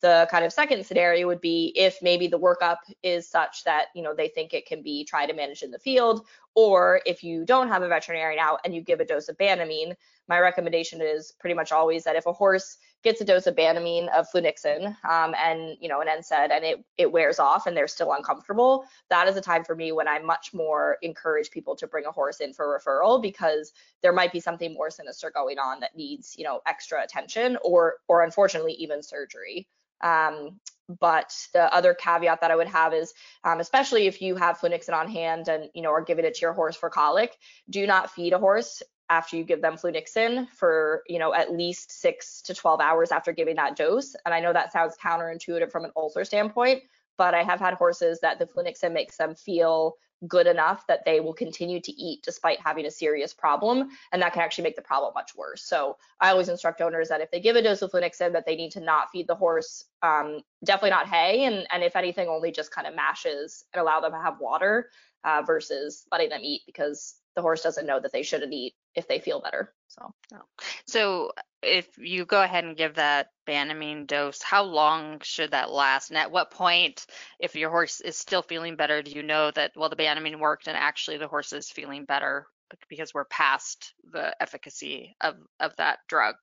The kind of second scenario would be if maybe the workup is such that you know they think it can be tried to manage in the field, or if you don't have a veterinarian out and you give a dose of Banamine, my recommendation is pretty much always that if a horse gets a dose of Banamine of flunixin um, and you know an NSAID and it it wears off and they're still uncomfortable, that is a time for me when I much more encourage people to bring a horse in for referral because there might be something more sinister going on that needs you know extra attention or or unfortunately even surgery. Um, but the other caveat that I would have is, um, especially if you have flunixin on hand and you know are giving it to your horse for colic, do not feed a horse after you give them flunixin for you know at least six to 12 hours after giving that dose. And I know that sounds counterintuitive from an ulcer standpoint, but I have had horses that the flunixin makes them feel good enough that they will continue to eat despite having a serious problem and that can actually make the problem much worse so i always instruct owners that if they give a dose of flunixin that they need to not feed the horse um, definitely not hay and, and if anything only just kind of mashes and allow them to have water uh, versus letting them eat because the horse doesn't know that they shouldn't eat if they feel better. So, oh. so if you go ahead and give that Banamine dose, how long should that last? And at what point, if your horse is still feeling better, do you know that well the Banamine worked and actually the horse is feeling better because we're past the efficacy of of that drug?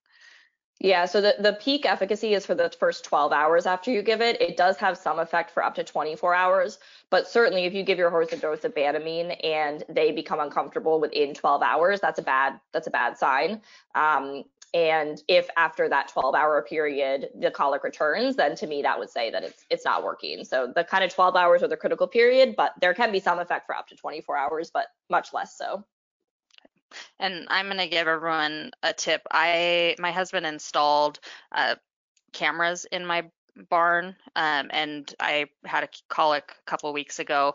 Yeah, so the, the peak efficacy is for the first 12 hours after you give it. It does have some effect for up to 24 hours, but certainly if you give your horse a dose of Banamine and they become uncomfortable within 12 hours, that's a bad that's a bad sign. Um, and if after that 12 hour period the colic returns, then to me that would say that it's it's not working. So the kind of 12 hours are the critical period, but there can be some effect for up to 24 hours, but much less so. And I'm gonna give everyone a tip. I my husband installed uh, cameras in my barn um, and I had a colic a couple weeks ago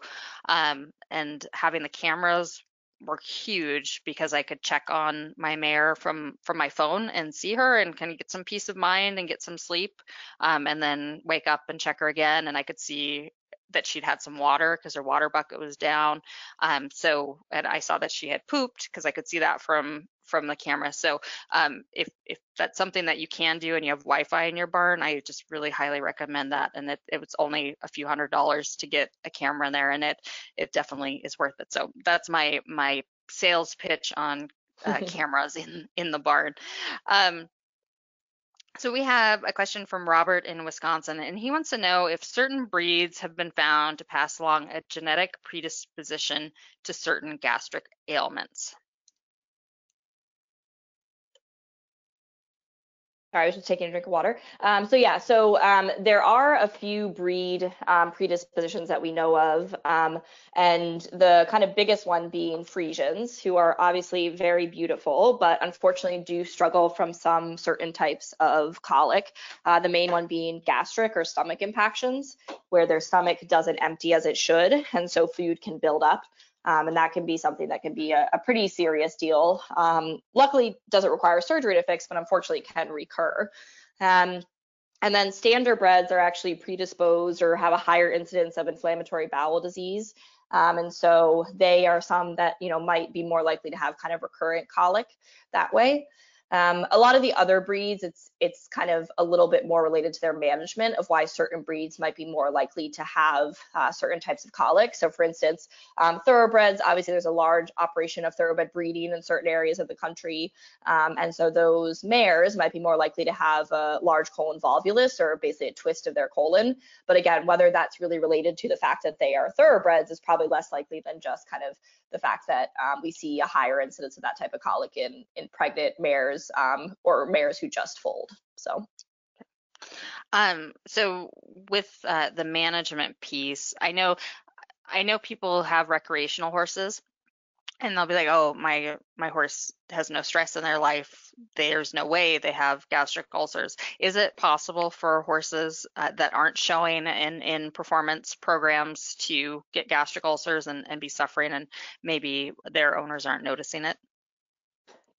um, and having the cameras were huge because I could check on my mare from from my phone and see her and kind of get some peace of mind and get some sleep, um, and then wake up and check her again, and I could see that she'd had some water because her water bucket was down. Um, so and I saw that she had pooped because I could see that from from the camera. So um, if if that's something that you can do and you have Wi-Fi in your barn, I just really highly recommend that. And it, it was only a few hundred dollars to get a camera in there, and it it definitely is worth it. So that's my my sales pitch on uh, cameras in in the barn. Um, so we have a question from Robert in Wisconsin, and he wants to know if certain breeds have been found to pass along a genetic predisposition to certain gastric ailments. Sorry, I was just taking a drink of water. Um, so yeah, so um, there are a few breed um, predispositions that we know of, um, and the kind of biggest one being Friesians, who are obviously very beautiful, but unfortunately do struggle from some certain types of colic. Uh, the main one being gastric or stomach impactions, where their stomach doesn't empty as it should, and so food can build up. Um, and that can be something that can be a, a pretty serious deal. Um, luckily, doesn't require surgery to fix, but unfortunately can recur. Um, and then standard standardbreds are actually predisposed or have a higher incidence of inflammatory bowel disease. Um, and so they are some that you know might be more likely to have kind of recurrent colic that way. Um, a lot of the other breeds, it's it's kind of a little bit more related to their management of why certain breeds might be more likely to have uh, certain types of colic. So, for instance, um, thoroughbreds, obviously, there's a large operation of thoroughbred breeding in certain areas of the country, um, and so those mares might be more likely to have a large colon volvulus or basically a twist of their colon. But again, whether that's really related to the fact that they are thoroughbreds is probably less likely than just kind of the fact that um, we see a higher incidence of that type of colic in in pregnant mares um, or mares who just foaled. So. Um, so with uh, the management piece, I know I know people have recreational horses and they'll be like, "Oh, my my horse has no stress in their life. There's no way they have gastric ulcers." Is it possible for horses uh, that aren't showing in in performance programs to get gastric ulcers and and be suffering, and maybe their owners aren't noticing it?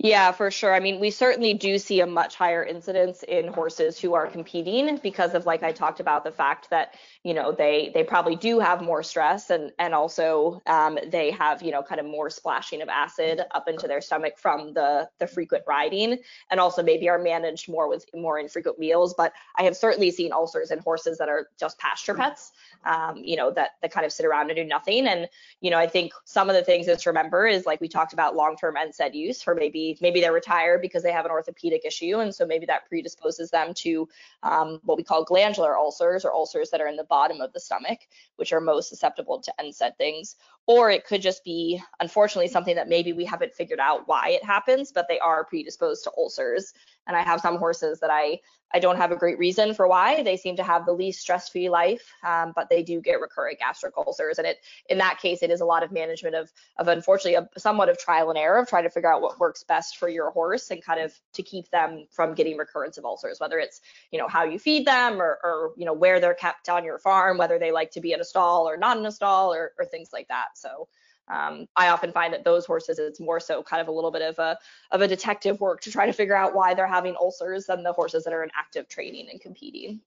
Yeah, for sure. I mean, we certainly do see a much higher incidence in horses who are competing because of, like I talked about, the fact that you know they they probably do have more stress and and also um, they have you know kind of more splashing of acid up into their stomach from the the frequent riding and also maybe are managed more with more infrequent meals. But I have certainly seen ulcers in horses that are just pasture pets, um, you know, that that kind of sit around and do nothing. And you know, I think some of the things to remember is like we talked about long-term NSAID use for maybe maybe they're retired because they have an orthopedic issue, and so maybe that predisposes them to um, what we call glandular ulcers or ulcers that are in the bottom of the stomach, which are most susceptible to NSAID things. Or it could just be, unfortunately, something that maybe we haven't figured out why it happens, but they are predisposed to ulcers. And I have some horses that I I don't have a great reason for why. They seem to have the least stress-free life, um, but they do get recurrent gastric ulcers. And it, in that case, it is a lot of management of, of unfortunately, a, somewhat of trial and error of trying to figure out what works best for your horse and kind of to keep them from getting recurrence of ulcers. Whether it's, you know, how you feed them or, or you know, where they're kept on your farm, whether they like to be in a stall or not in a stall or, or things like that. So um, I often find that those horses, it's more so kind of a little bit of a of a detective work to try to figure out why they're having ulcers than the horses that are in active training and competing.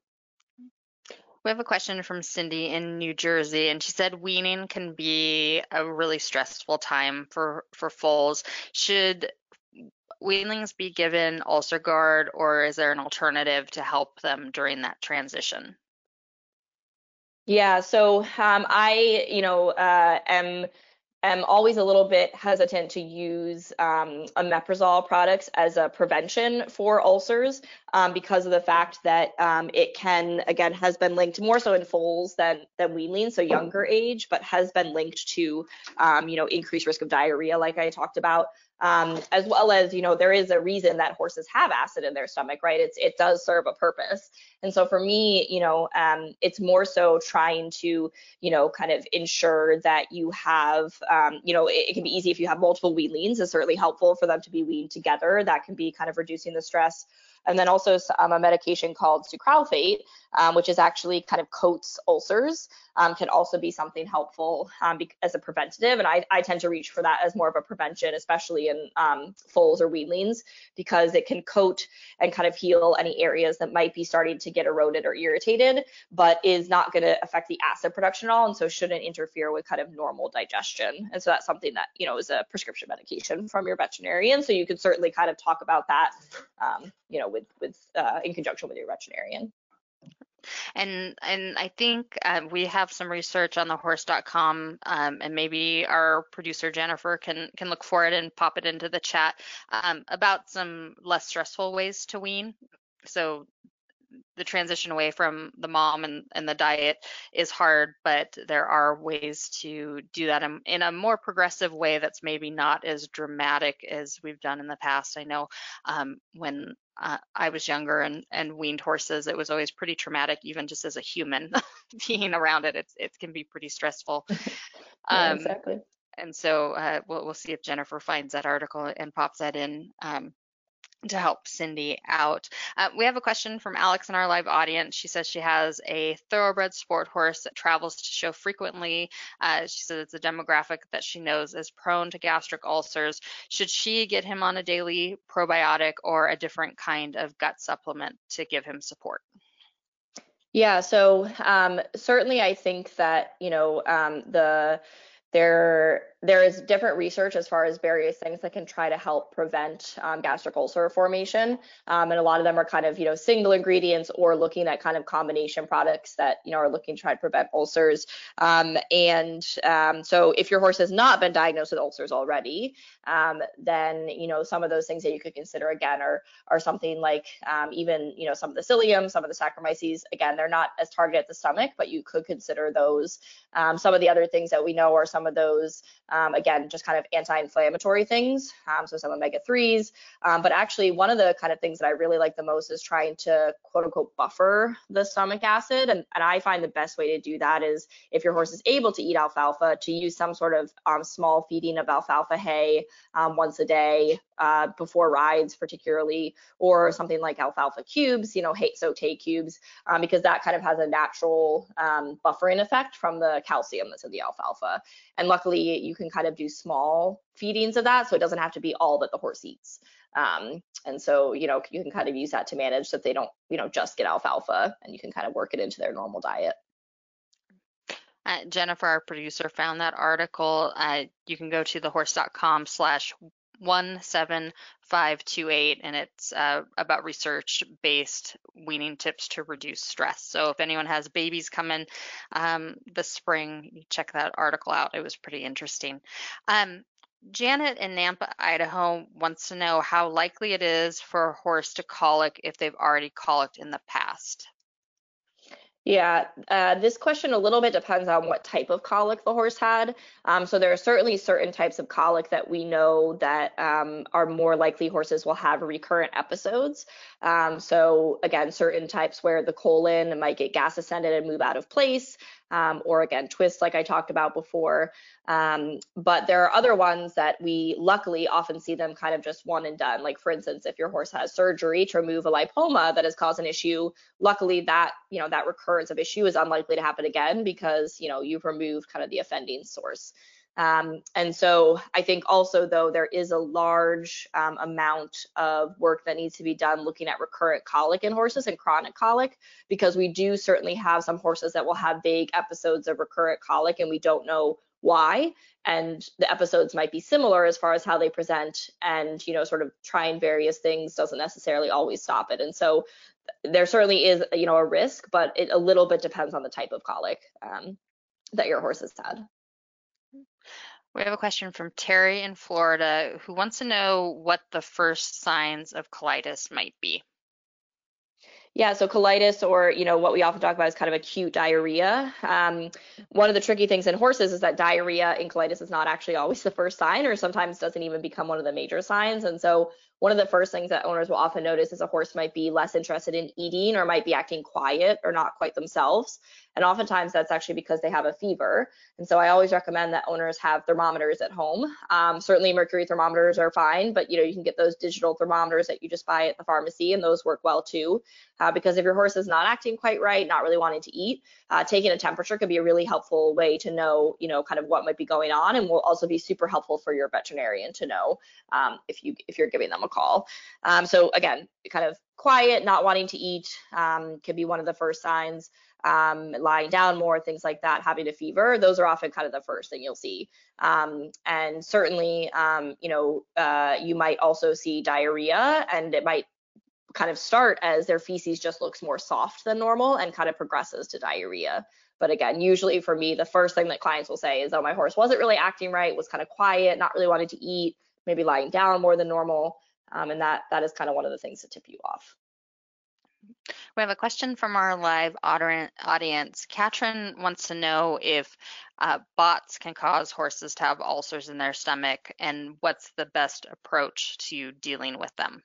We have a question from Cindy in New Jersey, and she said weaning can be a really stressful time for for foals. Should weanlings be given UlcerGard, or is there an alternative to help them during that transition? Yeah, so um, I, you know, uh, am am always a little bit hesitant to use um, omeprazole products as a prevention for ulcers um, because of the fact that um, it can, again, has been linked more so in foals than than weanlings, so younger age, but has been linked to, um, you know, increased risk of diarrhea, like I talked about. Um, as well as, you know, there is a reason that horses have acid in their stomach, right? It's, it does serve a purpose. And so for me, you know, um, it's more so trying to, you know, kind of ensure that you have, um, you know, it, it, can be easy if you have multiple weanlings. It's certainly helpful for them to be weaned together. That can be kind of reducing the stress and then also um, a medication called sucralfate, um, which is actually kind of coats ulcers, um, can also be something helpful um, as a preventative. And I, I, tend to reach for that as more of a prevention, especially in um, foals or weanlings, because it can coat and kind of heal any areas that might be starting to get eroded or irritated, but is not going to affect the acid production at all, and so shouldn't interfere with kind of normal digestion. And so that's something that you know is a prescription medication from your veterinarian. So you can certainly kind of talk about that, um, you know, with with uh, in conjunction with your veterinarian. And and I think uh, we have some research on the horse.com, um, and maybe our producer Jennifer can can look for it and pop it into the chat um, about some less stressful ways to wean. So the transition away from the mom and, and the diet is hard, but there are ways to do that in, in, a more progressive way that's maybe not as dramatic as we've done in the past. I know um, when uh, I was younger and, and weaned horses, it was always pretty traumatic, even just as a human being around it. It's, it can be pretty stressful. yeah, um, exactly. And so uh, we'll, we'll see if Jennifer finds that article and pops that in um, to help Cindy out. Uh, we have a question from Alex in our live audience. She says she has a thoroughbred sport horse that travels to show frequently. Uh, she says it's a demographic that she knows is prone to gastric ulcers. Should she get him on a daily probiotic or a different kind of gut supplement to give him support? Yeah, so um, certainly I think that, you know, um, the there there is different research as far as various things that can try to help prevent um, gastric ulcer formation. Um, and a lot of them are kind of, you know, single ingredients or looking at kind of combination products that, you know, are looking to try to prevent ulcers. Um, and um, so if your horse has not been diagnosed with ulcers already, um, then, you know, some of those things that you could consider again are, are something like um, even, you know, some of the psyllium, some of the Saccharomyces, again, they're not as targeted at the stomach, but you could consider those. some of the other things that we know are some of those um, again, just kind of anti-inflammatory things, um, so some omega-3s. Um, but actually, one of the kind of things that I really like the most is trying to quote unquote buffer the stomach acid. And, and I find the best way to do that is if your horse is able to eat alfalfa, to use some sort of um, small feeding of alfalfa hay um, once a day uh, before rides, particularly, or something like alfalfa cubes, you know, hay soaked hay cubes, um, because that kind of has a natural buffering effect from the calcium that's in the alfalfa. And luckily, you can kind of do small feedings of that, so it doesn't have to be all that the horse eats. Um, and so, you know, you can kind of use that to manage so that they don't, you know, just get alfalfa, and you can kind of work it into their normal diet. Uh, Jennifer, our producer, found that article. Uh, you can go to thehorse.com slash 17528 and it's uh, about research based weaning tips to reduce stress. So if anyone has babies coming um, this spring, check that article out. It was pretty interesting. Um, Janet in Nampa, Idaho wants to know how likely it is for a horse to colic if they've already colicked in the past. Yeah, uh, this question a little bit depends on what type of colic the horse had. Um, so there are certainly certain types of colic that we know that um, are more likely horses will have recurrent episodes. Um, so again, certain types where the colon might get gas ascended and move out of place um, or again, twist like I talked about before. Um, but there are other ones that we luckily often see them kind of just one and done. Like for instance, if your horse has surgery to remove a lipoma that has caused an issue, luckily that, you know, that recurrence of issue is unlikely to happen again because, you know, you've removed kind of the offending source. Um, and so I think also, though, there is a large um, amount of work that needs to be done looking at recurrent colic in horses and chronic colic, because we do certainly have some horses that will have vague episodes of recurrent colic and we don't know why. And the episodes might be similar as far as how they present and, you know, sort of trying various things doesn't necessarily always stop it. And so there certainly is, you know, a risk, but it a little bit depends on the type of colic um, that your horse has had. We have a question from Terry in Florida who wants to know what the first signs of colitis might be. Yeah, so colitis, or you know what we often talk about is kind of acute diarrhea. Um, one of the tricky things in horses is that diarrhea in colitis is not actually always the first sign, or sometimes doesn't even become one of the major signs. And so one of the first things that owners will often notice is a horse might be less interested in eating or might be acting quiet or not quite themselves. And oftentimes that's actually because they have a fever. And so I always recommend that owners have thermometers at home. Um, certainly mercury thermometers are fine, but you know you can get those digital thermometers that you just buy at the pharmacy and those work well too. Uh, because if your horse is not acting quite right, not really wanting to eat, uh, taking a temperature could be a really helpful way to know, you know, kind of what might be going on, and will also be super helpful for your veterinarian to know um, if you if you're giving them a call. Um, so again, kind of quiet, not wanting to eat um, could be one of the first signs. Um, lying down more, things like that, having a fever, those are often kind of the first thing you'll see. Um, and certainly, um, you know, uh, you might also see diarrhea, and it might kind of start as their feces just looks more soft than normal and kind of progresses to diarrhea. But again, usually for me, the first thing that clients will say is, oh, my horse wasn't really acting right, was kind of quiet, not really wanting to eat, maybe lying down more than normal. Um, and that that is kind of one of the things to tip you off. We have a question from our live audience. Katrin wants to know if uh, bots can cause horses to have ulcers in their stomach and what's the best approach to dealing with them.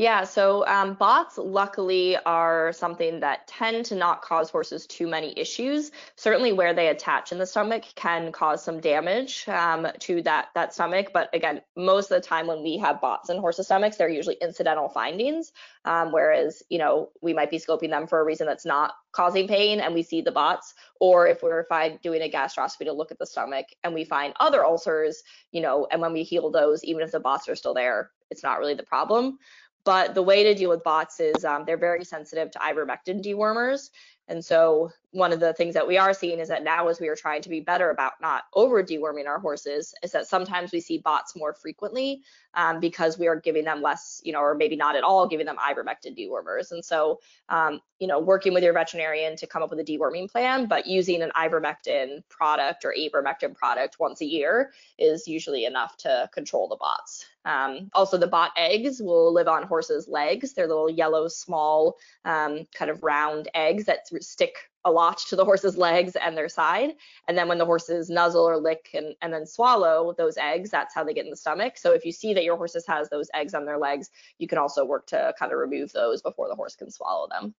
Yeah, so um, bots luckily are something that tend to not cause horses too many issues. Certainly, where they attach in the stomach can cause some damage um, to that that stomach. But again, most of the time when we have bots in horses' stomachs, they're usually incidental findings. Um, whereas, you know, we might be scoping them for a reason that's not causing pain, and we see the bots. Or if we're doing a gastroscopy to look at the stomach and we find other ulcers, you know, and when we heal those, even if the bots are still there, it's not really the problem. But the way to deal with bots is um, they're very sensitive to ivermectin dewormers. And so one of the things that we are seeing is that now as we are trying to be better about not over deworming our horses is that sometimes we see bots more frequently um, because we are giving them less, you know, or maybe not at all giving them ivermectin dewormers. And so, um, you know, working with your veterinarian to come up with a deworming plan, but using an ivermectin product or avermectin product once a year is usually enough to control the bots. Um, also, the bot eggs will live on horses' legs. They're little yellow, small, um, kind of round eggs that stick a lot to the horse's legs and their side. And then when the horses nuzzle or lick and, and then swallow those eggs, that's how they get in the stomach. So if you see that your horses has those eggs on their legs, you can also work to kind of remove those before the horse can swallow them.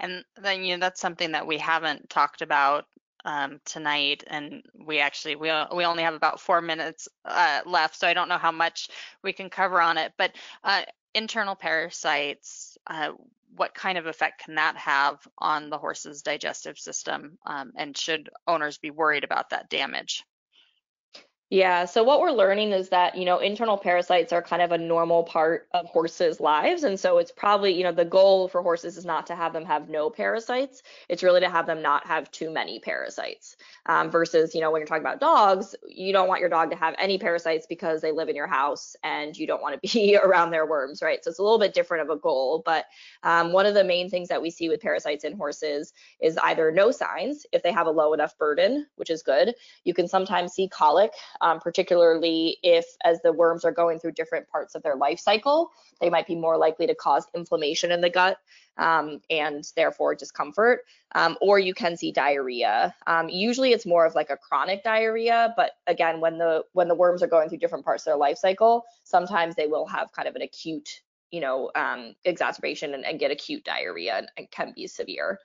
And then you know that's something that we haven't talked about um, tonight, and we actually we we only have about four minutes uh, left, so I don't know how much we can cover on it. But uh, internal parasites, uh, what kind of effect can that have on the horse's digestive system? Um, and should owners be worried about that damage? Yeah, so what we're learning is that, you know, internal parasites are kind of a normal part of horses' lives. And so it's probably, you know, the goal for horses is not to have them have no parasites. It's really to have them not have too many parasites. Um, versus, you know, when you're talking about dogs, you don't want your dog to have any parasites because they live in your house and you don't want to be around their worms, right? So it's a little bit different of a goal. But um, one of the main things that we see with parasites in horses is either no signs if they have a low enough burden, which is good. You can sometimes see colic um, particularly if as the worms are going through different parts of their life cycle, they might be more likely to cause inflammation in the gut um, and therefore discomfort. Um, or you can see diarrhea. Um, usually it's more of like a chronic diarrhea, but again, when the when the worms are going through different parts of their life cycle, sometimes they will have kind of an acute, you know, um, exacerbation and, and, get acute diarrhea and, and can be severe.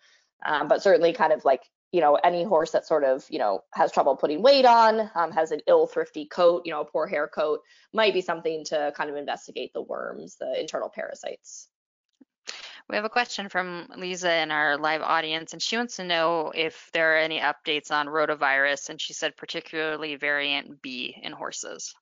Um, but certainly kind of like you know, any horse that sort of, you know, has trouble putting weight on, um, has an ill thrifty coat, you know, a poor hair coat, might be something to kind of investigate the worms, the internal parasites. We have a question from Lisa in our live audience, and she wants to know if there are any updates on rotavirus, and she said particularly variant B in horses.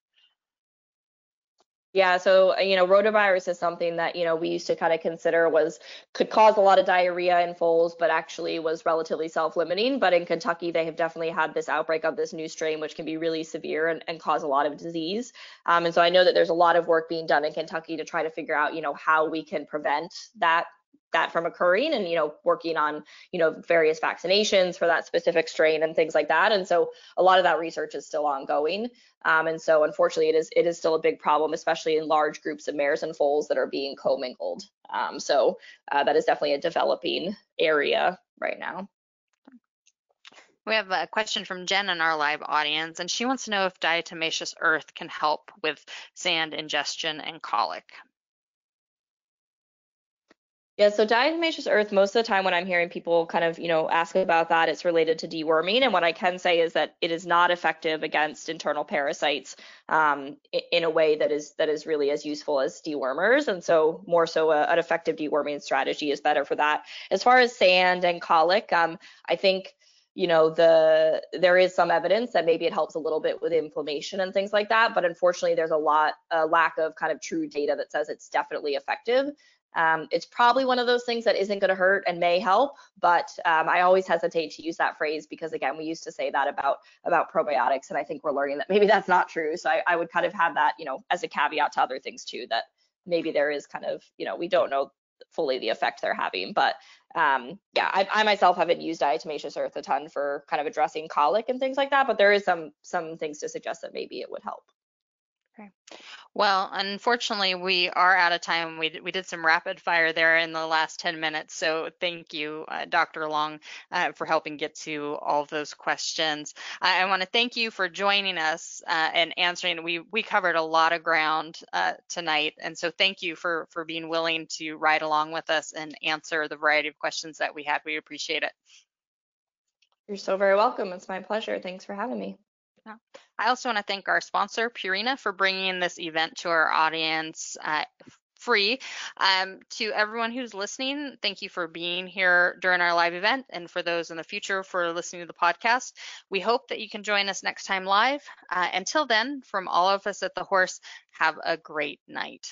Yeah, so you know, rotavirus is something that you know we used to kind of consider was could cause a lot of diarrhea in foals, but actually was relatively self-limiting. But in Kentucky, they have definitely had this outbreak of this new strain, which can be really severe and, and cause a lot of disease. Um, and so I know that there's a lot of work being done in Kentucky to try to figure out, you know, how we can prevent that that from occurring and you know working on you know various vaccinations for that specific strain and things like that. And so a lot of that research is still ongoing. Um, and so unfortunately it is it is still a big problem especially in large groups of mares and foals that are being commingled. Um, so uh, that is definitely a developing area right now. We have a question from Jen in our live audience, and she wants to know if diatomaceous earth can help with sand ingestion and colic. Yeah, so diatomaceous earth, most of the time when I'm hearing people kind of, you know, ask about that, it's related to deworming. And what I can say is that it is not effective against internal parasites um, in a way that is that is really as useful as dewormers. And so more so a, an effective deworming strategy is better for that. As far as sand and colic, um, I think you know the there is some evidence that maybe it helps a little bit with inflammation and things like that but unfortunately there's a lot a lack of kind of true data that says it's definitely effective um, it's probably one of those things that isn't going to hurt and may help, but um, I always hesitate to use that phrase because again, we used to say that about about probiotics, and I think we're learning that maybe that's not true. So I, I would kind of have that, you know, as a caveat to other things too, that maybe there is kind of, you know, we don't know fully the effect they're having, but um, yeah, I, I myself haven't used diatomaceous earth a ton for kind of addressing colic and things like that, but there is some some things to suggest that maybe it would help. Okay. Well, unfortunately, we are out of time. We, we did some rapid fire there in the last 10 minutes. So thank you, uh, Dr. Long, uh, for helping get to all of those questions. I, I want to thank you for joining us uh, and answering. We, we covered a lot of ground uh, tonight. And so thank you for, for being willing to ride along with us and answer the variety of questions that we had. We appreciate it. You're so very welcome. It's my pleasure. Thanks for having me. I also want to thank our sponsor, Purina, for bringing this event to our audience uh, free. Um, to everyone who's listening, thank you for being here during our live event, and for those in the future for listening to the podcast. We hope that you can join us next time live. Uh, until then, from all of us at the Horse, have a great night.